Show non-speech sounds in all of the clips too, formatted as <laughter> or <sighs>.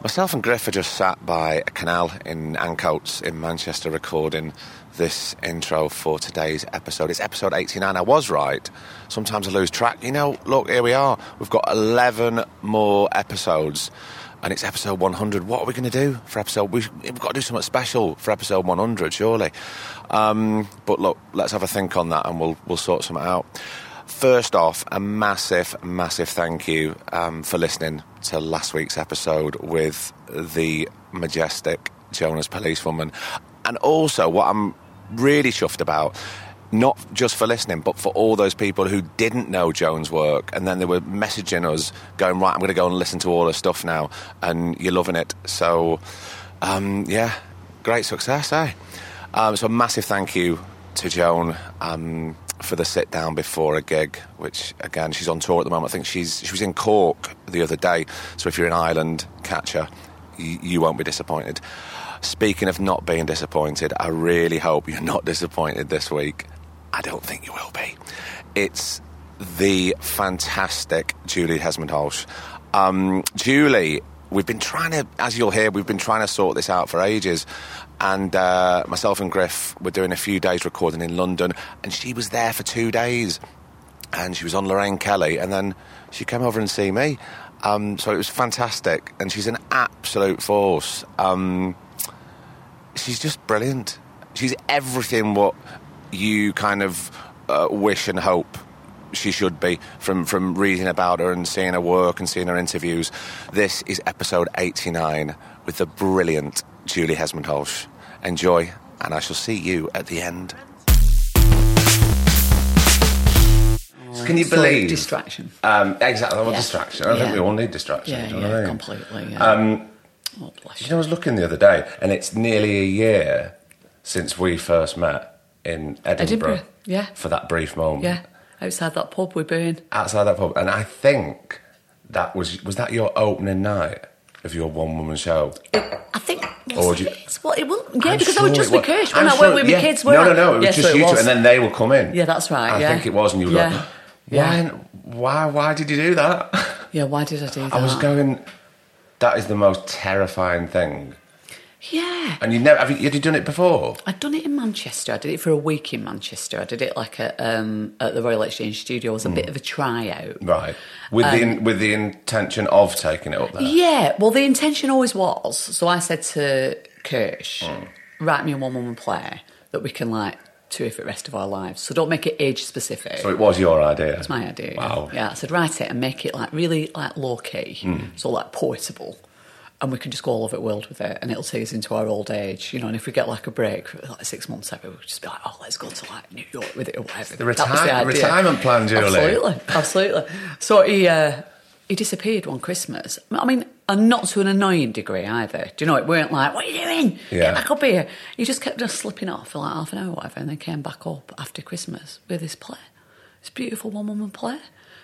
myself and Griff are just sat by a canal in Ancoats in Manchester recording this intro for today's episode. It's episode 89. I was right. Sometimes I lose track. You know, look, here we are. We've got 11 more episodes and it's episode 100. What are we going to do for episode? We've, we've got to do something special for episode 100, surely. Um, but look, let's have a think on that and we'll, we'll sort something out. First off, a massive, massive thank you um, for listening to last week's episode with the majestic Joan as Police Woman. And also, what I'm really chuffed about, not just for listening, but for all those people who didn't know Joan's work and then they were messaging us going, right, I'm going to go and listen to all her stuff now, and you're loving it. So, um, yeah, great success, eh? Um, so, a massive thank you to Joan. Um, for the sit down before a gig, which again she's on tour at the moment. I think she's she was in Cork the other day. So if you're in Ireland, catch her. You, you won't be disappointed. Speaking of not being disappointed, I really hope you're not <laughs> disappointed this week. I don't think you will be. It's the fantastic Julie Hesmondhalgh Um, Julie, we've been trying to, as you'll hear, we've been trying to sort this out for ages. And uh, myself and Griff were doing a few days recording in London, and she was there for two days. And she was on Lorraine Kelly, and then she came over and see me. Um, so it was fantastic, and she's an absolute force. Um, she's just brilliant. She's everything what you kind of uh, wish and hope she should be from, from reading about her and seeing her work and seeing her interviews. This is episode 89 with the brilliant Julie Hesmondhalgh. Enjoy, and I shall see you at the end. Can you Sort of believe? distraction? Um, exactly, well, Yeah. distraction. I think we all need distraction. Yeah, do you know yeah, I mean? completely. Yeah. Um, oh, bless You you. know, I was looking the other day, and it's nearly a year since we first met in Edinburgh, Edinburgh, yeah. for that brief moment Yeah, outside that pub we burn. outside that pub. And I think that was was that your opening night of your one woman show. I think. Or Was do you-? Well, it won't. Yeah, I'm because I sure was just it with Kirsch. I'm When I sure- went with yeah. kids, No, weren't no, I? no. It was Yeah, just so you two, and then they will come in. Yeah, that's right. I yeah. think it was, and you were Yeah. why, why, why did you do that? Yeah, why did I do that? I was going. That is the most terrifying thing. Yeah. And you never have you, had you done it before? I'd done it in Manchester. I did it for a week in Manchester. I did it like at, um, at the Royal Exchange Studio as a bit of a tryout. Right. With the in, with the intention of taking it up there. Um, Yeah, well, the intention always was. So I said to Kirsch, write me a one woman play that we can like the rest of our lives. So don't make it age specific. So it was your idea. It's my idea. Wow. Yeah, I said write it and make it like really like low key, Hmm. so like poetable. And we can just go all over the world with it, and it'll take us into our old age, you know. And if we get like a break like six months, we'll just be like, "Oh, let's go to like New York with it or whatever." The That was retire- idea. retirement plan, Julie. Absolutely, absolutely. So he uh, he disappeared one Christmas. I mean, and not to an annoying degree either. Do you know? It weren't like, "What are you doing? Yeah. Get back up here." He just kept just slipping off for like half an hour, or whatever, and then came back up after Christmas with this play. This beautiful one woman play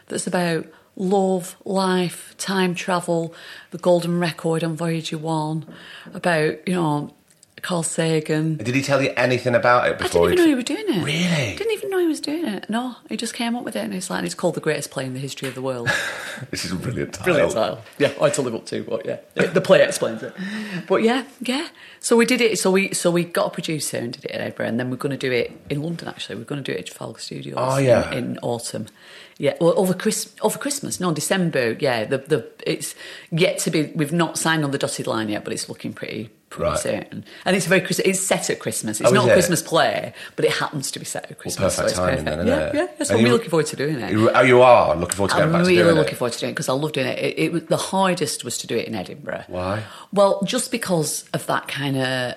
that's about love, life, time travel, the golden record on Voyager 1, about, you know, Carl Sagan. Did he tell you anything about it I didn't even know he was doing it. Really? Didn't even know he was doing it. No, he just came up with it and it's like, it's called the greatest play in the history of the world. <laughs> This is a brilliant title. Brilliant title. Yeah, I had to live up to, but yeah, the play explains it. But yeah, yeah. So we did it. So we so we got a producer and did it in Edinburgh, and then we're going to do it in London. Actually, we're going to do it at Trafalgar Studios. Oh, yeah. in, in autumn. Yeah, well, over Chris over Christmas. No, December. Yeah, the the it's yet to be. We've not signed on the dotted line yet, but it's looking pretty. pretty Right. certain. And it's very it's set at Christmas. It's Oh, not a it? Christmas play, but it happens to be set at Christmas. perfect so it's timing then, perfect. isn't yeah, it? Yeah, yeah. So I'm you- looking forward to doing it. You- Oh, you are looking forward to I'm really to looking it. forward to doing it because I love doing it. It, it. was The hardest was to do it in Edinburgh. Why? Well, just because of that kind of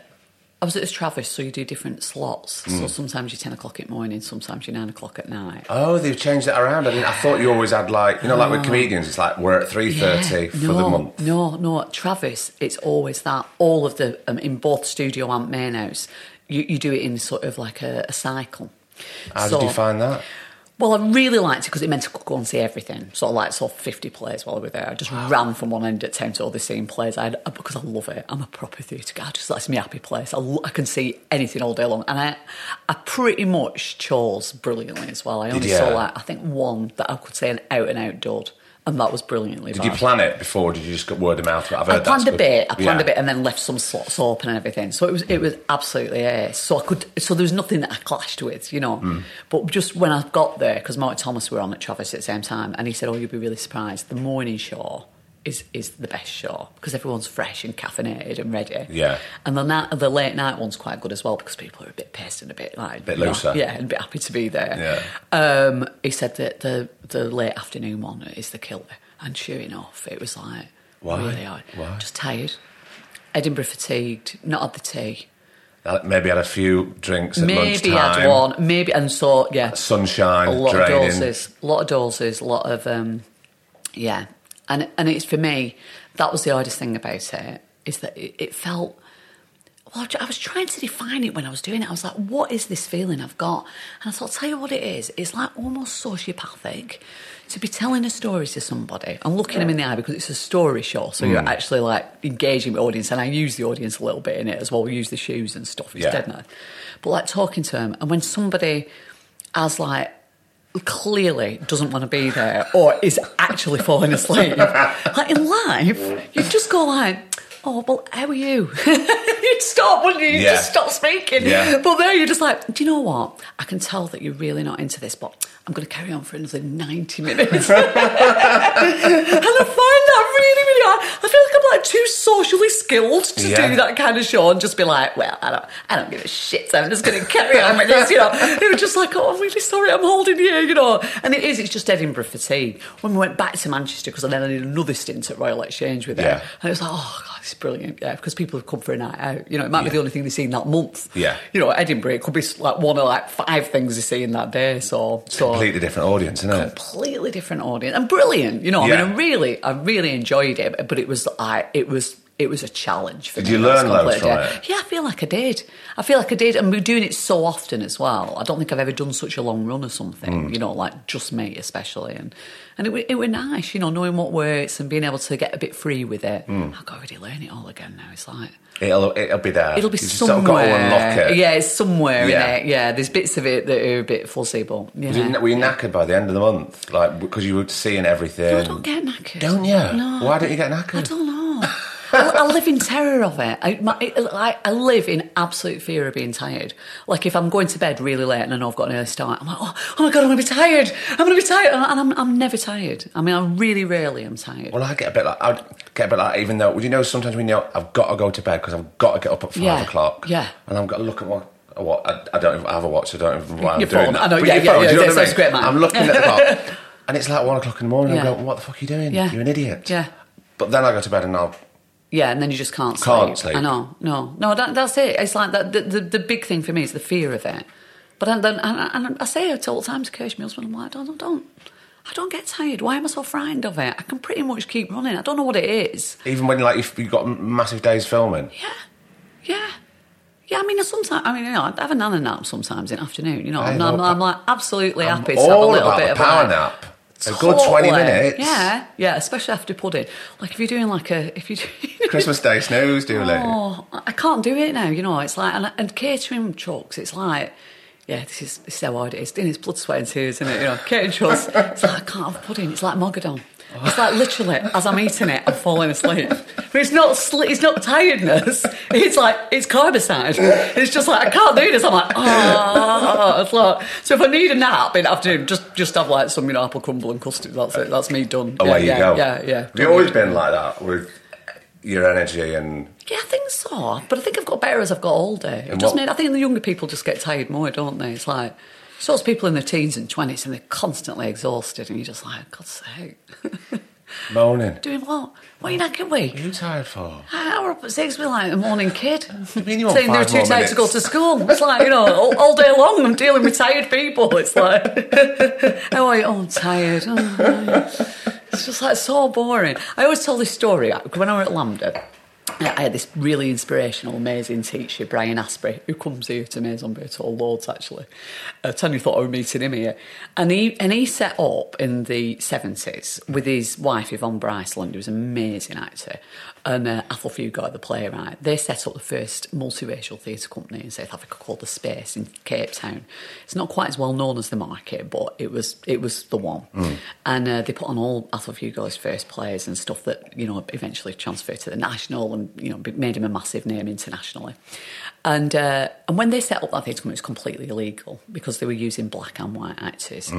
I was at this Traverse, so you do different slots. Mm. So sometimes you're ten o'clock in the morning, sometimes you're nine o'clock at night. Oh, they've changed that around. I, didn't, I thought you always had like you know, like with comedians, it's like we're at three thirty Yeah, for no, the month. No, no, at Traverse, it's always that. All of the um, in both studio and main house, you, you do it in sort of like a, a cycle. How So- did you find that? Well, I really liked it because it meant to go and see everything. Sort of like saw fifty plays while we were there. I just ran from one end of town to all the same plays. I had, because I love it. I'm a proper theatre guy. Just that's my happy place. I, I can see anything all day long, and I I pretty much chose brilliantly as well. I only you? saw like I think one that I could say an out and out dud, and that was brilliantly. Did you plan it before? Or did you just get word of mouth? I've I planned a good. bit. I planned Yeah. a bit, and then left some slots open and everything. So it was it was absolutely ace. So I could. So there was nothing that I clashed with, you know. Hmm. But just when I got there, because Mark Thomas were on at Traverse at the same time, and he said, "Oh, you'll be really surprised. The morning show." Is, is the best show because everyone's fresh and caffeinated and ready. Yeah. and the night, the late night one's quite good as well because people are a bit pissed and a bit like Bit you know, looser. yeah, and a bit happy to be there. Yeah. Um, he said that the the late afternoon one is the killer, and sure enough, it was like Why? really hard. Why? Just tired. Edinburgh fatigued, not had the tea. Uh, Maybe had a few drinks at Maybe lunchtime. had one, maybe, and so, yeah, Sunshine, a lot draining. of doses, a lot of doses, a lot of, um, yeah. And, and it's for me, that was the hardest thing about it, is that it, it felt, well, I was trying to define it when I was doing it. I was like, what is this feeling I've got? And I thought, I'll tell you what it is. It's like almost sociopathic to be telling a story to somebody and looking them in the eye because it's a story show. So Mm. you're actually like engaging the audience. And I use the audience a little bit in it as well. We use the shoes and stuff. It's Yeah. But like talking to them. And when somebody has like, clearly doesn't want to be there or is actually falling asleep. <laughs> like in life, you just go like, oh, well, how are you? <laughs> You'd stop, wouldn't you? You'd Yeah. just stop speaking. Yeah. But there you're just like, do you know what? I can tell that you're really not into this, but I'm going to carry on for another 90 minutes. <laughs> and I find really, really hard. I feel like I'm like too socially skilled to Yeah. do that kind of show and just be like, well, I don't, I don't give a shit. So I'm just going to carry on with this, you know. It was just like, oh, I'm really sorry, I'm holding you, you know. And it is, it's just Edinburgh fatigue. When we went back to Manchester, because I then I did another stint at Royal Exchange with her, Yeah. and it was like, oh god, is brilliant, yeah, because people have come for a night out. You know, it might be the only thing they've seen that month. Yeah. You know, Edinburgh, it could be like one of like five things they're seeing that day. So, so Completely different audience, isn't it? completely different audience and brilliant. You know, I mean, I really, I really enjoyed it, but it was, I, it was. It was a challenge for Did me. you learn loads from it? Yeah, I feel like I did. I feel like I did, and we're doing it so often as well. I don't think I've ever done such a long run or something. Mm. You know, like just me especially, and and it, it were nice. You know, knowing what works and being able to get a bit free with it. Mm. I've got to really learn it all again now. It's like It'll it'll be there. it'll be You just somewhere. sort of got to unlock it. Yeah, it's somewhere Yeah. in it. Yeah, there's bits of it that are a bit fussy, but yeah. Were you knackered by the end of the month? Like because you were seeing everything. No, I don't get knackered. Don't you? No. Why don't you get I knackered? don't know. I, I live in terror of it. I, my, I, I live in absolute fear of being tired. Like if I'm going to bed really late and I know I've got an early start, I'm like, oh, oh my god, I'm going to be tired. I'm going to be tired, and I'm, I'm never tired. I mean, I really rarely am tired. Well, I get a bit like I'd get a bit like even though would you know sometimes we know I've got to go to bed because I've got to get up at five Yeah, o'clock. yeah. and I've got to look at what. What I, I don't even have a watch. I don't even know why I'm Your doing phone. that. I know, But yeah, yeah, phone, yeah, do you know that's- what I that's great, man. I'm looking at the clock, <laughs> and it's like one o'clock in the morning. Yeah. I'm going, "What the fuck are you doing? Yeah. You're an idiot." Yeah. But then I go to bed and I'll. Yeah, and then you just can't sleep. Can't sleep. I know, no, no. That, that's it. It's like that. The, the, the big thing for me is the fear of it. But then, then and, and I say it all the time to Kirsch, my husband. I'm like, don't, don't, don't. I don't get tired. Why am I so frightened of it? I can pretty much keep running. I don't know what it is. Even when like if you've got massive days filming, Yeah, yeah, yeah. I mean, sometimes I mean, you know, I have a nana nap sometimes in the afternoon. You know, I know, I'm, I'm like absolutely happy to have a little bit the of power like, nap. A good twenty minutes. Yeah, yeah. Especially after pudding. Like if you're doing like a if you do, Christmas Day <laughs> snooze, do late. Oh, I can't do it now. You know, it's like and, and catering trucks. It's like, yeah, this is this is how hard it is. In It's blood, sweat, and tears, isn't it? You know, catering trucks. It's like I can't have pudding. It's like Mogadon. It's like literally as I'm eating it, I'm falling asleep. But it's not sli- it's not tiredness. It's like it's carbicide. It's just like I can't do this. I'm like, oh, it's like so. If I need a nap in the afternoon, just just have like some you know apple crumble and custard. That's it. That's me done. Away yeah, you go. Yeah, yeah. Have you always been like that with your energy and Yeah, I think so. But I think I've got better as I've got older. It just what- I think the younger people just get tired more, don't they? It's like, saw those people in their teens and 20s and they're constantly exhausted and you're just like, God's sake. <laughs> Moaning. Doing what? What are you knackered with? What are you tired for? I were up at six with like a morning kid. <laughs> you mean you Saying they were five too tired to go to school. It's like, you know, all, all day long I'm dealing with tired people. It's like, how are you? Oh, I'm tired. Oh. It's just like so boring. I always tell this story uh, when I was at LAMDA. I had this really inspirational, amazing teacher, Brian Astbury, who comes here to Maison Bertaux Lords actually. Uh, Tony thought I was meeting him here. And he, and he set up in the 70s with his wife, Yvonne Bryceland, who was an amazing actor, and uh, Athol Fugard, the playwright. They set up the first multiracial theatre company in South Africa called The Space in Cape Town. It's not quite as well known as the market, but it was it was the one. And uh, they put on all Athol Fugard's first plays and stuff that, you know, eventually transferred to the National and, you know, made him a massive name internationally. And uh, and when they set up that theatre company, it was completely illegal because they were using black and white actors.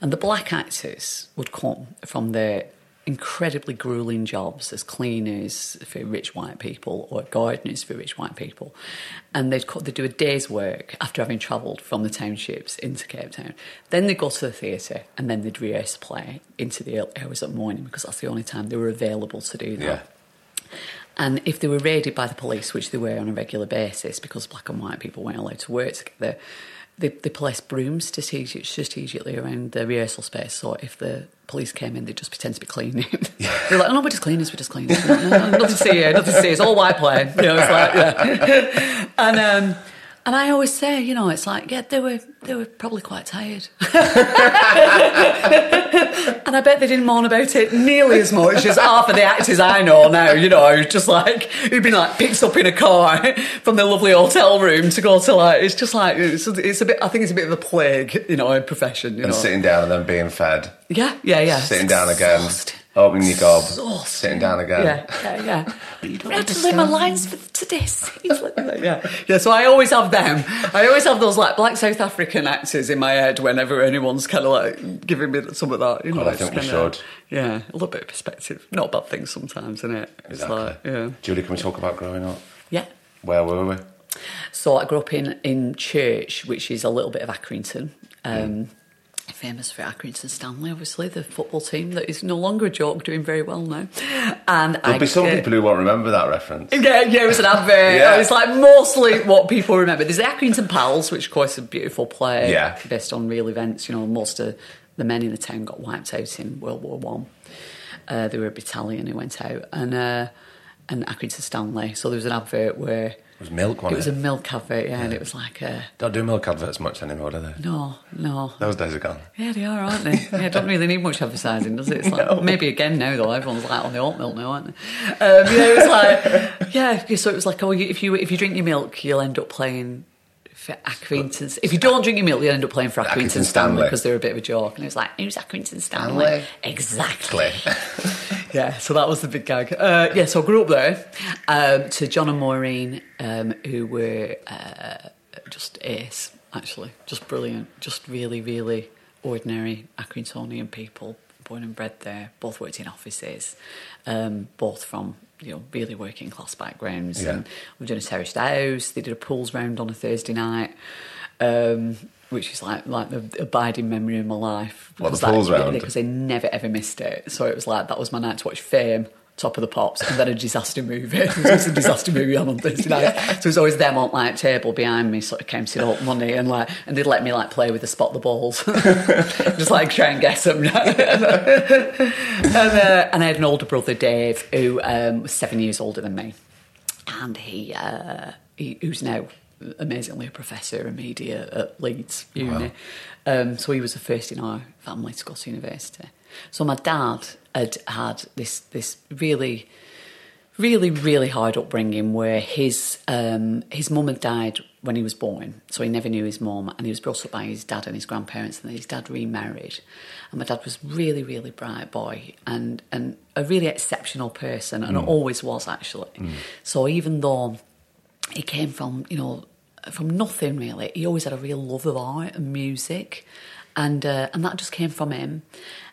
And the black actors would come from the incredibly grueling jobs as cleaners for rich white people or gardeners for rich white people. And they'd, co- they'd do a day's work after having travelled from the townships into Cape Town. Then they'd go to the theatre and then they'd rehearse play into the early hours of the morning because that's the only time they were available to do that. Yeah. And if they were raided by the police, which they were on a regular basis because black and white people weren't allowed to work together, they, they placed brooms strategic, strategically around the rehearsal space. So if the police came in, they'd just pretend to be cleaning. <laughs> They're like, oh, no, we're just cleaners, we're just no, <laughs> nothing to see here, nothing to see. It's all white play. You know, it's like, yeah. <laughs> And, um, and I always say, you know, it's like, yeah, they were they were probably quite tired. <laughs> and I bet they didn't moan about it nearly as much as half of the actors I know now, you know, just like, who've been like picked up in a car <laughs> from their lovely hotel room to go to like, it's just like, it's, it's a bit, I think it's a bit of a plague, you know, in profession, you And know. sitting down and then being fed. yeah, yeah, yeah. Sitting down again. Exhausting. Opening your gob. Exhausting. Sitting down again. Yeah, yeah, yeah. <laughs> But you don't I had to learn my lines for today's scenes. Like <laughs> yeah, yeah. So I always have them. I always have those like black South African actors in my head whenever anyone's kind of like giving me some of that. You know, Well, I think we kinda- should. Yeah, a little bit of perspective. Not a bad thing sometimes, isn't it? It's Exactly. like, yeah, Julie, can we talk about growing up? yeah. Where were we? So I grew up in in Church, which is a little bit of Accrington. Mm. Famous for Accrington Stanley, obviously the football team that is no longer a joke, doing very well now. And There'll I, be some uh, people who won't remember that reference. Yeah, yeah, it was an advert. Yeah. It's like mostly what people remember. There's the Accrington Pals, which of course is a beautiful play Yeah. based on real events. You know, most of the men in the town got wiped out in World War One. Uh, they were a battalion who went out, and uh, and Accrington Stanley. So there was an advert where It was milk, one. it was it? a milk advert, yeah, and it was like a Don't do milk adverts much anymore, do they? no, no. Those days are gone. Yeah, they are, aren't they? Yeah, don't really need much advertising, does it? It's <laughs> like maybe again now though. Everyone's like on the oat milk now, aren't they? Um, yeah, it was like <laughs> yeah. So it was like, oh, you, if you if you drink your milk, you'll end up playing for Accrington. If you don't drink your milk, you'll end up playing for Accrington, Accrington Stanley Stanley. because they're a bit of a joke. And it was like, who's Accrington Stanley? Stanley. Exactly. <laughs> Yeah, so that was the big gag. Uh, yeah, so I grew up there um, to John and Maureen, um, who were uh, just ace, actually. Just brilliant. Just really, really ordinary Accringtonian people, born and bred there. Both worked in offices, um, both from you know really working class backgrounds. Yeah. And we've done a terraced house. They did a pools round on a Thursday night. Um, which is like like the abiding memory of my life. What, the that- pools round? Because I never ever missed it. So it was like that was my night to watch Fame, Top of the Pops, and then a disaster movie. <laughs> There was a disaster movie on on Thursday night. So it was always them on like table behind me, sort of came counting up money and like, and they'd let me like play with the spot the balls, <laughs> just like try and guess them. <laughs> and, uh, and I had an older brother, Dave, who um, was seven years older than me, and he, uh, he who's now amazingly a professor of media at Leeds Uni. Um, so he was the first in our family to go to university. So my dad had had this this really really, really hard upbringing where his um, his mum had died when he was born, so he never knew his mum, and he was brought up by his dad and his grandparents, and then his dad remarried. And my dad was really, really bright boy and and a really exceptional person, and always was actually. So even though he came from you know from nothing really, he always had a real love of art and music. and uh, and that just came from him.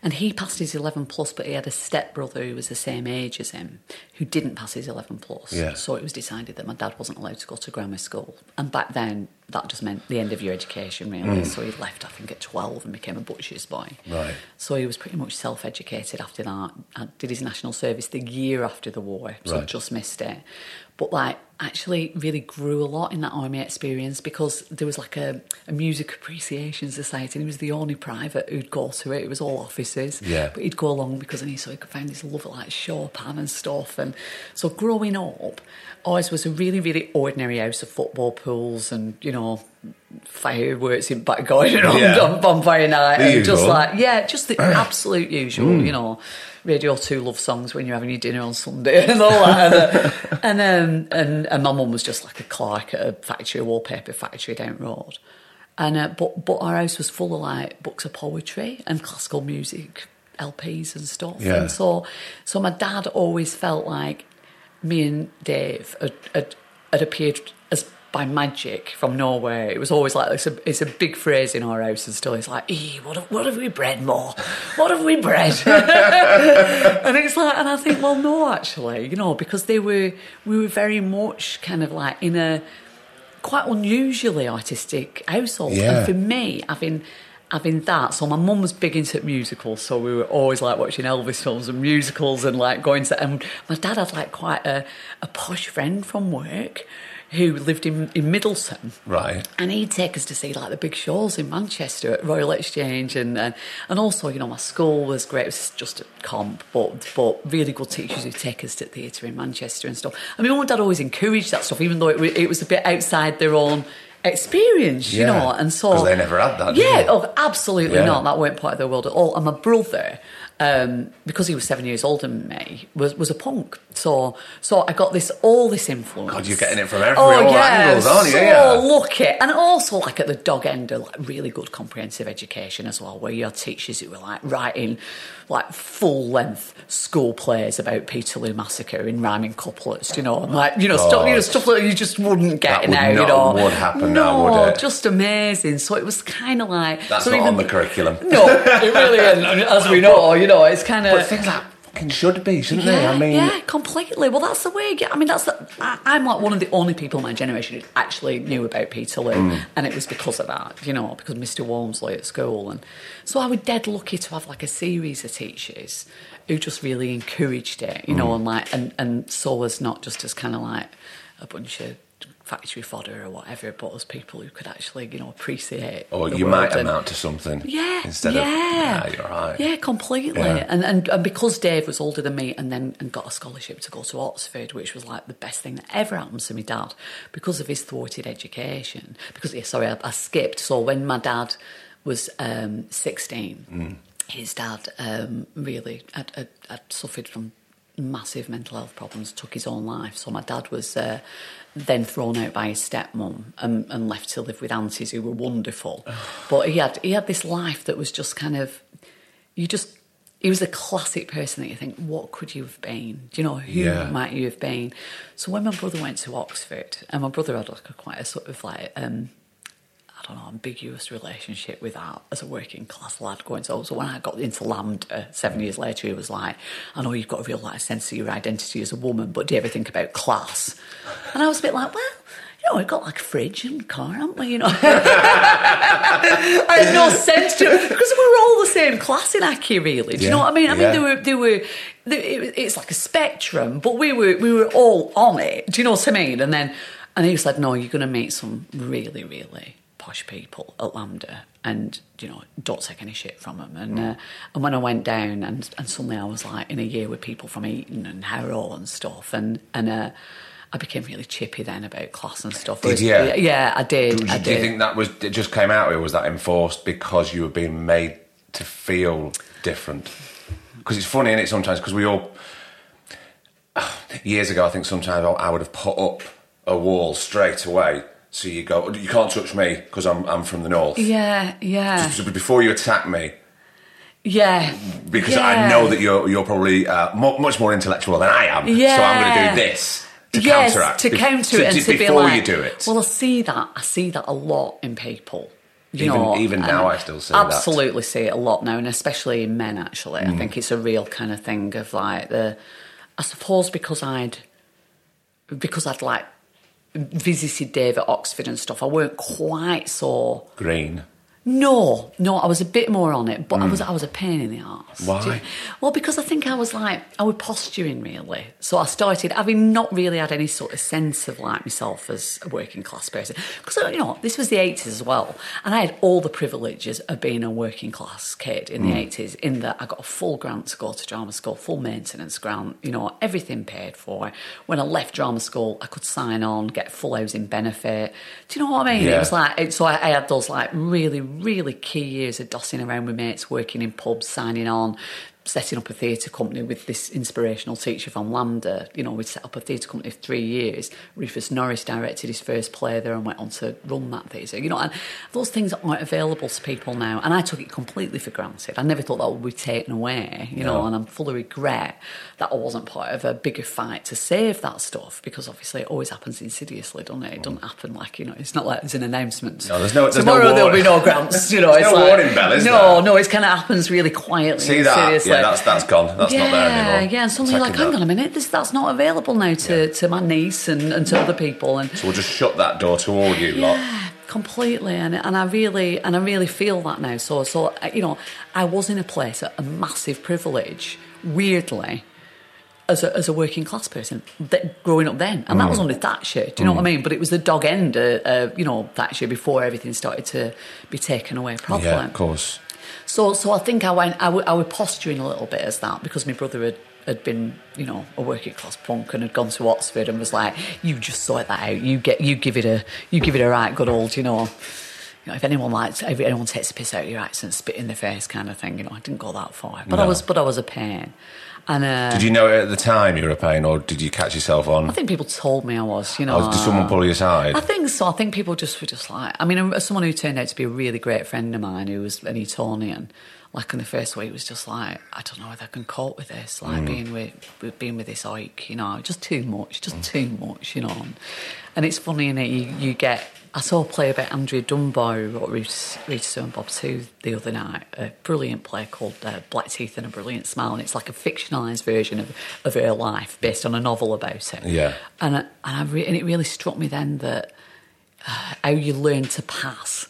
And he passed his eleven plus, but he had a stepbrother who was the same age as him, who didn't pass his eleven plus. Yeah. So it was decided that my dad wasn't allowed to go to grammar school, and back then that just meant the end of your education, really. So he left, I think, at twelve and became a butcher's boy. Mm. Right. So he was pretty much self-educated after that. I did his national service the year after the war, so Right. just missed it. But like, actually, really grew a lot in that army experience because there was like a, a music appreciation society, and he was the only private who'd go to it. It was all officers, Yeah. But he'd go along because he so he could find this love of like Chopin and stuff. And so growing up, ours was a really, really ordinary house of football pools and you know fireworks in back going <laughs> on Yeah. on bonfire night The and just like yeah, just the <clears throat> absolute usual, Mm. you know. Radio Two love songs when you're having your dinner on Sunday <laughs> and all that, and um, and and my mum was just like a clerk at a factory, a wallpaper factory down road, and uh, but but our house was full of like books of poetry and classical music LPs and stuff, Yeah. and so so my dad always felt like me and Dave had, had, had appeared as by magic from nowhere. It was always like it's a, it's a big phrase in our house and still. It's like, "Eh, what have, what have we bred more? What have we bred? <laughs> and it's like, and I think, well, no, actually, you know, because they were we were very much kind of like in a quite unusually artistic household. Yeah. And for me, having having that, so my mum was big into musicals, so we were always like watching Elvis films and musicals and like going to. And my dad had like quite a, a posh friend from work who lived in in Middleton. Right. And he'd take us to see like the big shows in Manchester at Royal Exchange, and and, and also you know my school was great. It was just a comp, but but really good teachers who take us to theatre in Manchester and stuff. I mean, my dad always encouraged that stuff, even though it, it was a bit outside their own experience, you know. And so they never had that, Yeah, oh, absolutely Yeah. not. That weren't part of their world at all. And my brother. Um, because he was seven years older than me, was, was a punk. So so I got this all this influence. God, you're getting it from every oh, all yeah, angles, aren't you? So Yeah. lucky. And also, like at the dog end, of like really good comprehensive education as well, where you had teachers who were like writing like full length school plays about Peterloo Massacre in rhyming couplets, you know, and like, you know, stuff, you know, stuff that you just wouldn't get That would now, you know. would happen no, now, would it? just amazing. So it was kind of like. That's so not even, on the curriculum. No, it really isn't. As we <laughs> know, you know, it's kind of. But things like fucking should be, shouldn't they? I mean, yeah, completely. Well, that's the way. I mean, that's the, I, I'm like one of the only people in my generation who actually knew about Peterloo, Mm. and it was because of that, you know, because Mr. Walmsley at school, and so I was dead lucky to have like a series of teachers who just really encouraged it, you Mm. know, and like and and saw us not just as kind of like a bunch of factory fodder or whatever, but as people who could actually, you know, appreciate. or the you might and- amount to something. yeah, Instead yeah, of, yeah, you're right. Yeah, completely. Yeah. And, and and because Dave was older than me, and then and got a scholarship to go to Oxford, which was like the best thing that ever happened to my dad, because of his thwarted education. Because yeah, sorry, I, I skipped. So when my dad was um, sixteen, Mm. his dad um, really had, had, had suffered from massive mental health problems, took his own life. So my dad was uh, then thrown out by his stepmom and, and left to live with aunties who were wonderful. <sighs> but he had he had this life that was just kind of you just. He was a classic person that you think, what could you have been? Do you know who Yeah. might you have been? So when my brother went to Oxford, and my brother had like a quite a sort of like um, I don't know, ambiguous relationship with that as a working class lad going to. So when I got into LAMDA seven years later, he was like, I know you've got a real like, sense of your identity as a woman, but do you ever think about class? And I was a bit like, well, you know, we've got like a fridge and car, haven't we? You know, <laughs> I had no sense to it because we were all the same class in Aki, really. Do you know what I mean? I mean, yeah. they were, they were, they, it, it's like a spectrum, but we were, we were all on it. Do you know what I mean? And then, and he said, no, you're going to meet some really, really posh people at LAMDA, and you know, don't take any shit from them. And uh, and when I went down, and and suddenly I was like in a year with people from Eton and Harrow and stuff, and and. Uh, I became really chippy then about class and stuff. Did? Yeah, yeah, I did. Do, I do you think that was it just came out, or was that enforced because you were being made to feel different? Because it's funny, is it? Sometimes because we all <sighs> years ago, I think sometimes I would have put up a wall straight away. So you go, you can't touch me because I'm I'm from the north. Yeah, yeah, So before you attack me, yeah. because yeah. I know that you're you're probably uh, mu much more intellectual than I am. Yeah. So I'm going to do this to yes, counteract. to counter to- it and to- to be before like, you do it. Well, I see that. I see that a lot in people. You Even- know, even now I still see that. Mm. absolutely see it a lot now, and especially in men. Actually, I think it's a real kind of thing of like the. I suppose because I'd because I'd like visited Dave at Oxford and stuff, I weren't quite so. Green. No, no, I was a bit more on it, but I hmm. was I was a pain in the arse. Why? Well, because I think I was like I was posturing really. So I started having not really had any sort of sense of like myself as a working class person. Because uh, you know this was the eighties as well, and I had all the privileges of being a working class kid in the hmm. eighties. In that I got a full grant to go to drama school, full maintenance grant, you know everything paid for. When I left drama school, I could sign on, get full housing benefit. Do you know what I mean? Yeah. It was like it- so I, I had those like really really key years of dossing around with mates, working in pubs, signing on, setting up a theatre company with this inspirational teacher from LAMDA. You know, we set up a theatre company for three years. Rufus Norris directed his first play there and went on to run that theatre. You know, and those things aren't available to people now. And I took it completely for granted. I never thought that would be taken away. You know, No. and I'm full of regret that I wasn't part of a bigger fight to save that stuff because obviously it always happens insidiously, doesn't it? It doesn't happen like you know. It's not like there's an announcement. No, there's no- there's no Tomorrow there'll be no grants. You know, it's no like, warning bell, is no, there? no. It kind of happens really quietly. See that? Yeah, that's that's gone. That's yeah, not there anymore. Yeah, and suddenly you're like, hang that. on a minute, this, that's not available now to, to my niece and, and to other people. And So we'll just shut that door to all you lot. yeah, completely. And, and I really and I really feel that now. So so you know, I was in a place a massive privilege, weirdly. As a, as a working class person, that, growing up then, and that Mm. was under Thatcher. Do you know what I mean? But it was the dog end, uh, uh, you know, Thatcher before everything started to be taken away properly. Yeah, of course. So, so I think I went. I, w- I was posturing a little bit as that because my brother had, had been, you know, a working class punk and had gone to Oxford and was like, "You just sort that out. You get, you give it a, you give it a right good old, you know." You know, if anyone likes, if anyone takes a piss out of your accent, spit in the face, kind of thing. You know, I didn't go that far, but I was, but I was a pain. And uh, Did you know it at the time you were a pain, or did you catch yourself on? I think people told me I was. You know, Or did someone pull you aside? I think so. I think people just were just like, I mean, someone who turned out to be a really great friend of mine who was an Etonian, like in the first week was just like, I don't know whether I can cope with this, like being with, being with this Ike, you know, just too much, just too much, you know. And, and it's funny, innit? You, you get, I saw a play about Andrea Dunbar who wrote Rita, Rita, Sue and Bob Too the other night, a brilliant play called uh, Black Teeth and a Brilliant Smile, and it's like a fictionalised version of, of her life based on a novel about it. Yeah. And, I, and, I re- and it really struck me then that uh, how you learn to pass,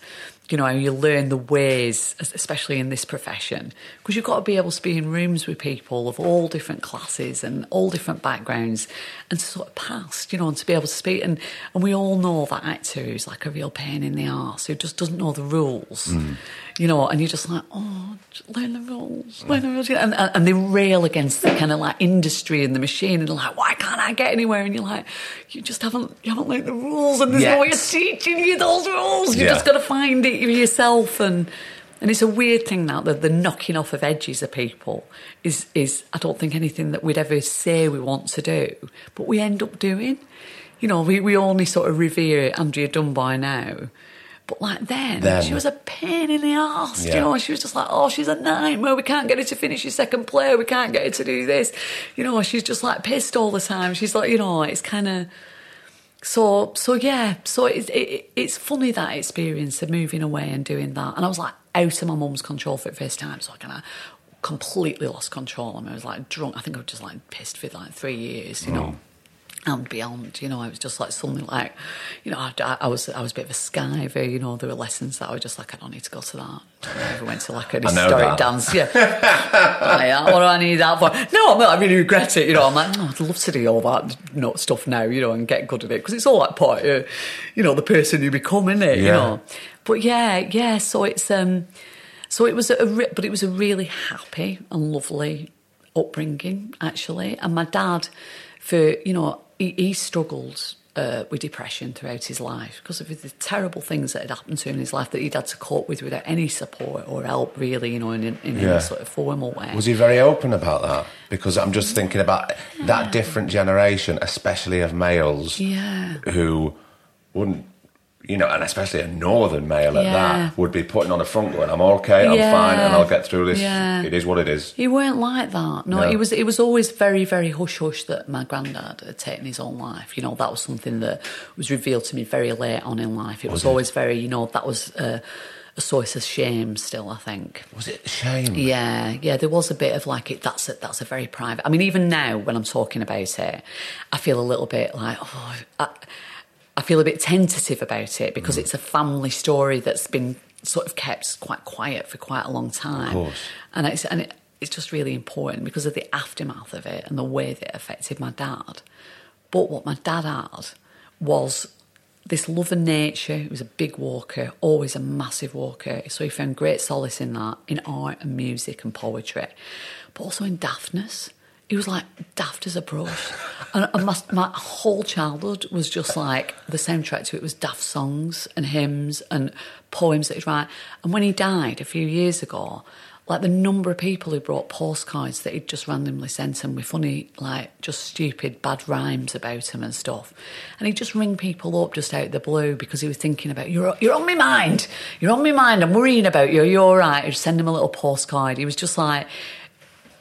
you know, you learn the ways, especially in this profession, because you've got to be able to be in rooms with people of all different classes and all different backgrounds and sort of pass, you know, and to be able to speak. And, and we all know that actor who's like a real pain in the arse, who just doesn't know the rules, hmm. You know, and you're just like, oh, learn the rules, learn the rules. And, and, and they rail against the kind of like industry and the machine and they're like, why can't I get anywhere? And you're like, you just haven't, you haven't learned the rules and there's no way of Yet. teaching you those rules. You Yeah. just got to find it yourself. And and it's a weird thing now that the knocking off of edges of people is is I don't think anything that we'd ever say we want to do, but we end up doing. You know, we, we only sort of revere Andrea Dunbar now. But like then, Then. she was a pain in the ass. Yeah. You know, she was just like, oh, she's a nightmare. We can't get her to finish her second play. We can't get her to do this. You know, she's just like pissed all the time. She's like, you know, it's kind of so so yeah. So it's it, it's funny that experience of moving away and doing that. And I was like out of my mum's control for the first time. So I kind of completely lost control. I, mean, I was like drunk. I think I was just like pissed for like three years. You know mm. And beyond. You know, I was just like something like, you know, I, I was I was a bit of a skiver. You know, there were lessons that I was just like, I don't need to go to that. I never went to like an <laughs> I historic that. dance. Yeah, Like, what do I need that for? No, I'm not, I really regret it. You know, I'm like, oh, I'd love to do all that you know, stuff now. You know, and get good at it because it's all like part of, you know, the person you become, isn't it? You Yeah. know, but yeah, yeah. So it's um, so it was a, re- but it was a really happy and lovely upbringing actually. And my dad, for you know, he, he struggled uh, with depression throughout his life because of the terrible things that had happened to him in his life that he'd had to cope with without any support or help, really. You know, in, in Yeah. any sort of formal way. Was he very open about that? Because I'm just thinking about that different generation, especially of males yeah. who wouldn't, you know, and especially a northern male at Yeah. that, would be putting on a front going, I'm okay, I'm Yeah. fine, and I'll get through this. Yeah. It is what it is. He weren't like that. No, No. he was. It was always very, very hush hush that my granddad had taken his own life. You know, that was something that was revealed to me very late on in life. It was, Was it? always very, you know, that was a, a source of shame still, I think. Was it shame? Yeah, yeah, there was a bit of like it. That's a, that's a very private. I mean, even now when I'm talking about it, I feel a little bit like oh, I, I feel a bit tentative about it because mm. it's a family story that's been sort of kept quite quiet for quite a long time. course. And it's and it, it's just really important because of the aftermath of it and the way that it affected my dad. But what my dad had was this love of nature. He was a big walker, always a massive walker. So he found great solace in that, in art and music and poetry, but also in daftness. He was like daft as a brush. And, and my, my whole childhood was just like the soundtrack to it was daft songs and hymns and poems that he'd write. And when he died a few years ago, like the number of people who brought postcards that he'd just randomly sent him with funny, like just stupid bad rhymes about him and stuff. And he'd just ring people up just out of the blue because he was thinking about, you're, you're on my mind. You're on my mind. I'm worrying about you. You're all right. He'd send him a little postcard. He was just like,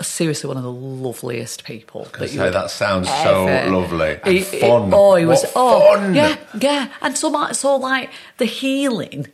seriously one of the loveliest people. That you say, that sounds so lovely and he- fun. oh, he was. What oh, fun. yeah, yeah. And so, so like the healing,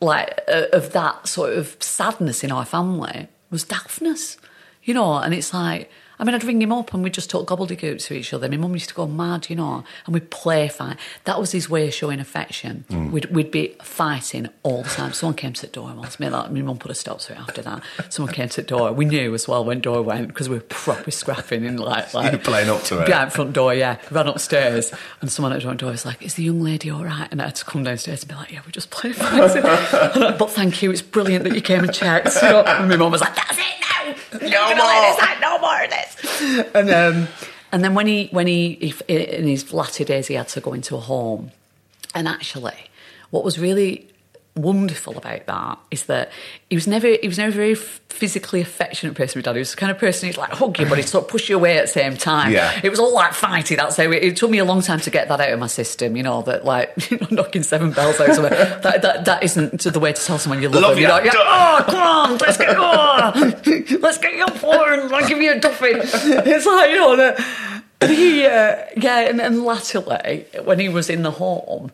like uh, of that sort of sadness in our family was daftness, you know. And it's like. I mean, I'd ring him up and we'd just talk gobbledygook to each other. My mum used to go mad, you know, and we'd play fight. That was his way of showing affection. Mm. We'd, we'd be fighting all the time. Someone came to the door once. Me, like, my mum put a stop to it after that. Someone came to the door. We knew as well when door went because we were proper scrapping in like, <laughs> like You're playing up to it. behind front door, yeah. Ran upstairs and someone at the front door was like, Is the young lady all right? And I had to come downstairs and be like, Yeah, we're just playing fighting. <laughs> but thank you, it's brilliant that you came and checked. You know? And my mum was like, That's it now! No more! Like, no more <laughs> And, um, and then when he, when he, he, in his latter days, he had to go into a home. And actually, what was really wonderful about that is that he was never he was never a very physically affectionate person with dad. He was the kind of person who'd like hug you, but he'd sort of push you away at the same time. Yeah. It was all like fighty. That's how it, it took me a long time to get that out of my system. You know that like you <laughs> know, knocking seven bells out. Somewhere. <laughs> that, that that isn't the way to tell someone you love, Love them. You know, yeah, oh come on, let's get oh, <laughs> let's get your porn. I'll give you a duffy. It's like you know. The, he, uh, yeah, and, and latterly, when he was in the home,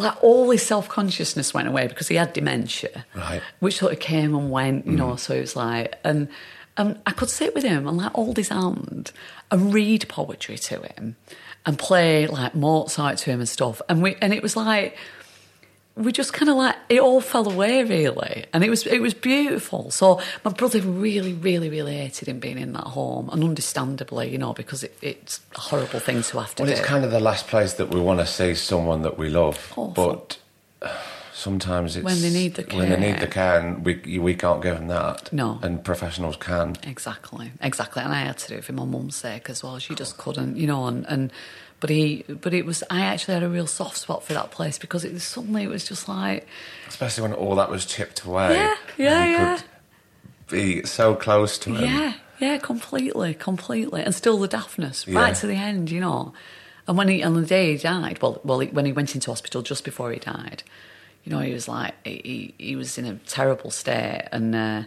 like all his self consciousness went away because he had dementia, Right. Which sort of came and went, you know. Mm. So it was like, and and I could sit with him and like hold his hand and read poetry to him and play like Mozart to him and stuff, and we and it was like we just kind of like it all fell away really and it was it was beautiful so my brother really really really hated him being in that home and understandably you know because it, it's a horrible thing to have to Well, do it's kind of the last place that we want to see someone that we love, Awful. but sometimes it's When they need the care when they need the care, and we we can't give them that. No. and professionals can. Exactly, exactly, and I had to do it for my mum's sake as well. She just couldn't, you know. And, and but he, but it was. I actually had a real soft spot for that place because it was suddenly it was just like, Especially when all that was chipped away. Yeah, yeah, yeah. Could be so close to him. yeah, yeah, completely, completely, and still the daftness Yeah. right to the end, you know. And when he on the day he died, well, well, he, when he went into hospital just before he died, you know, he was like he he was in a terrible state, and uh,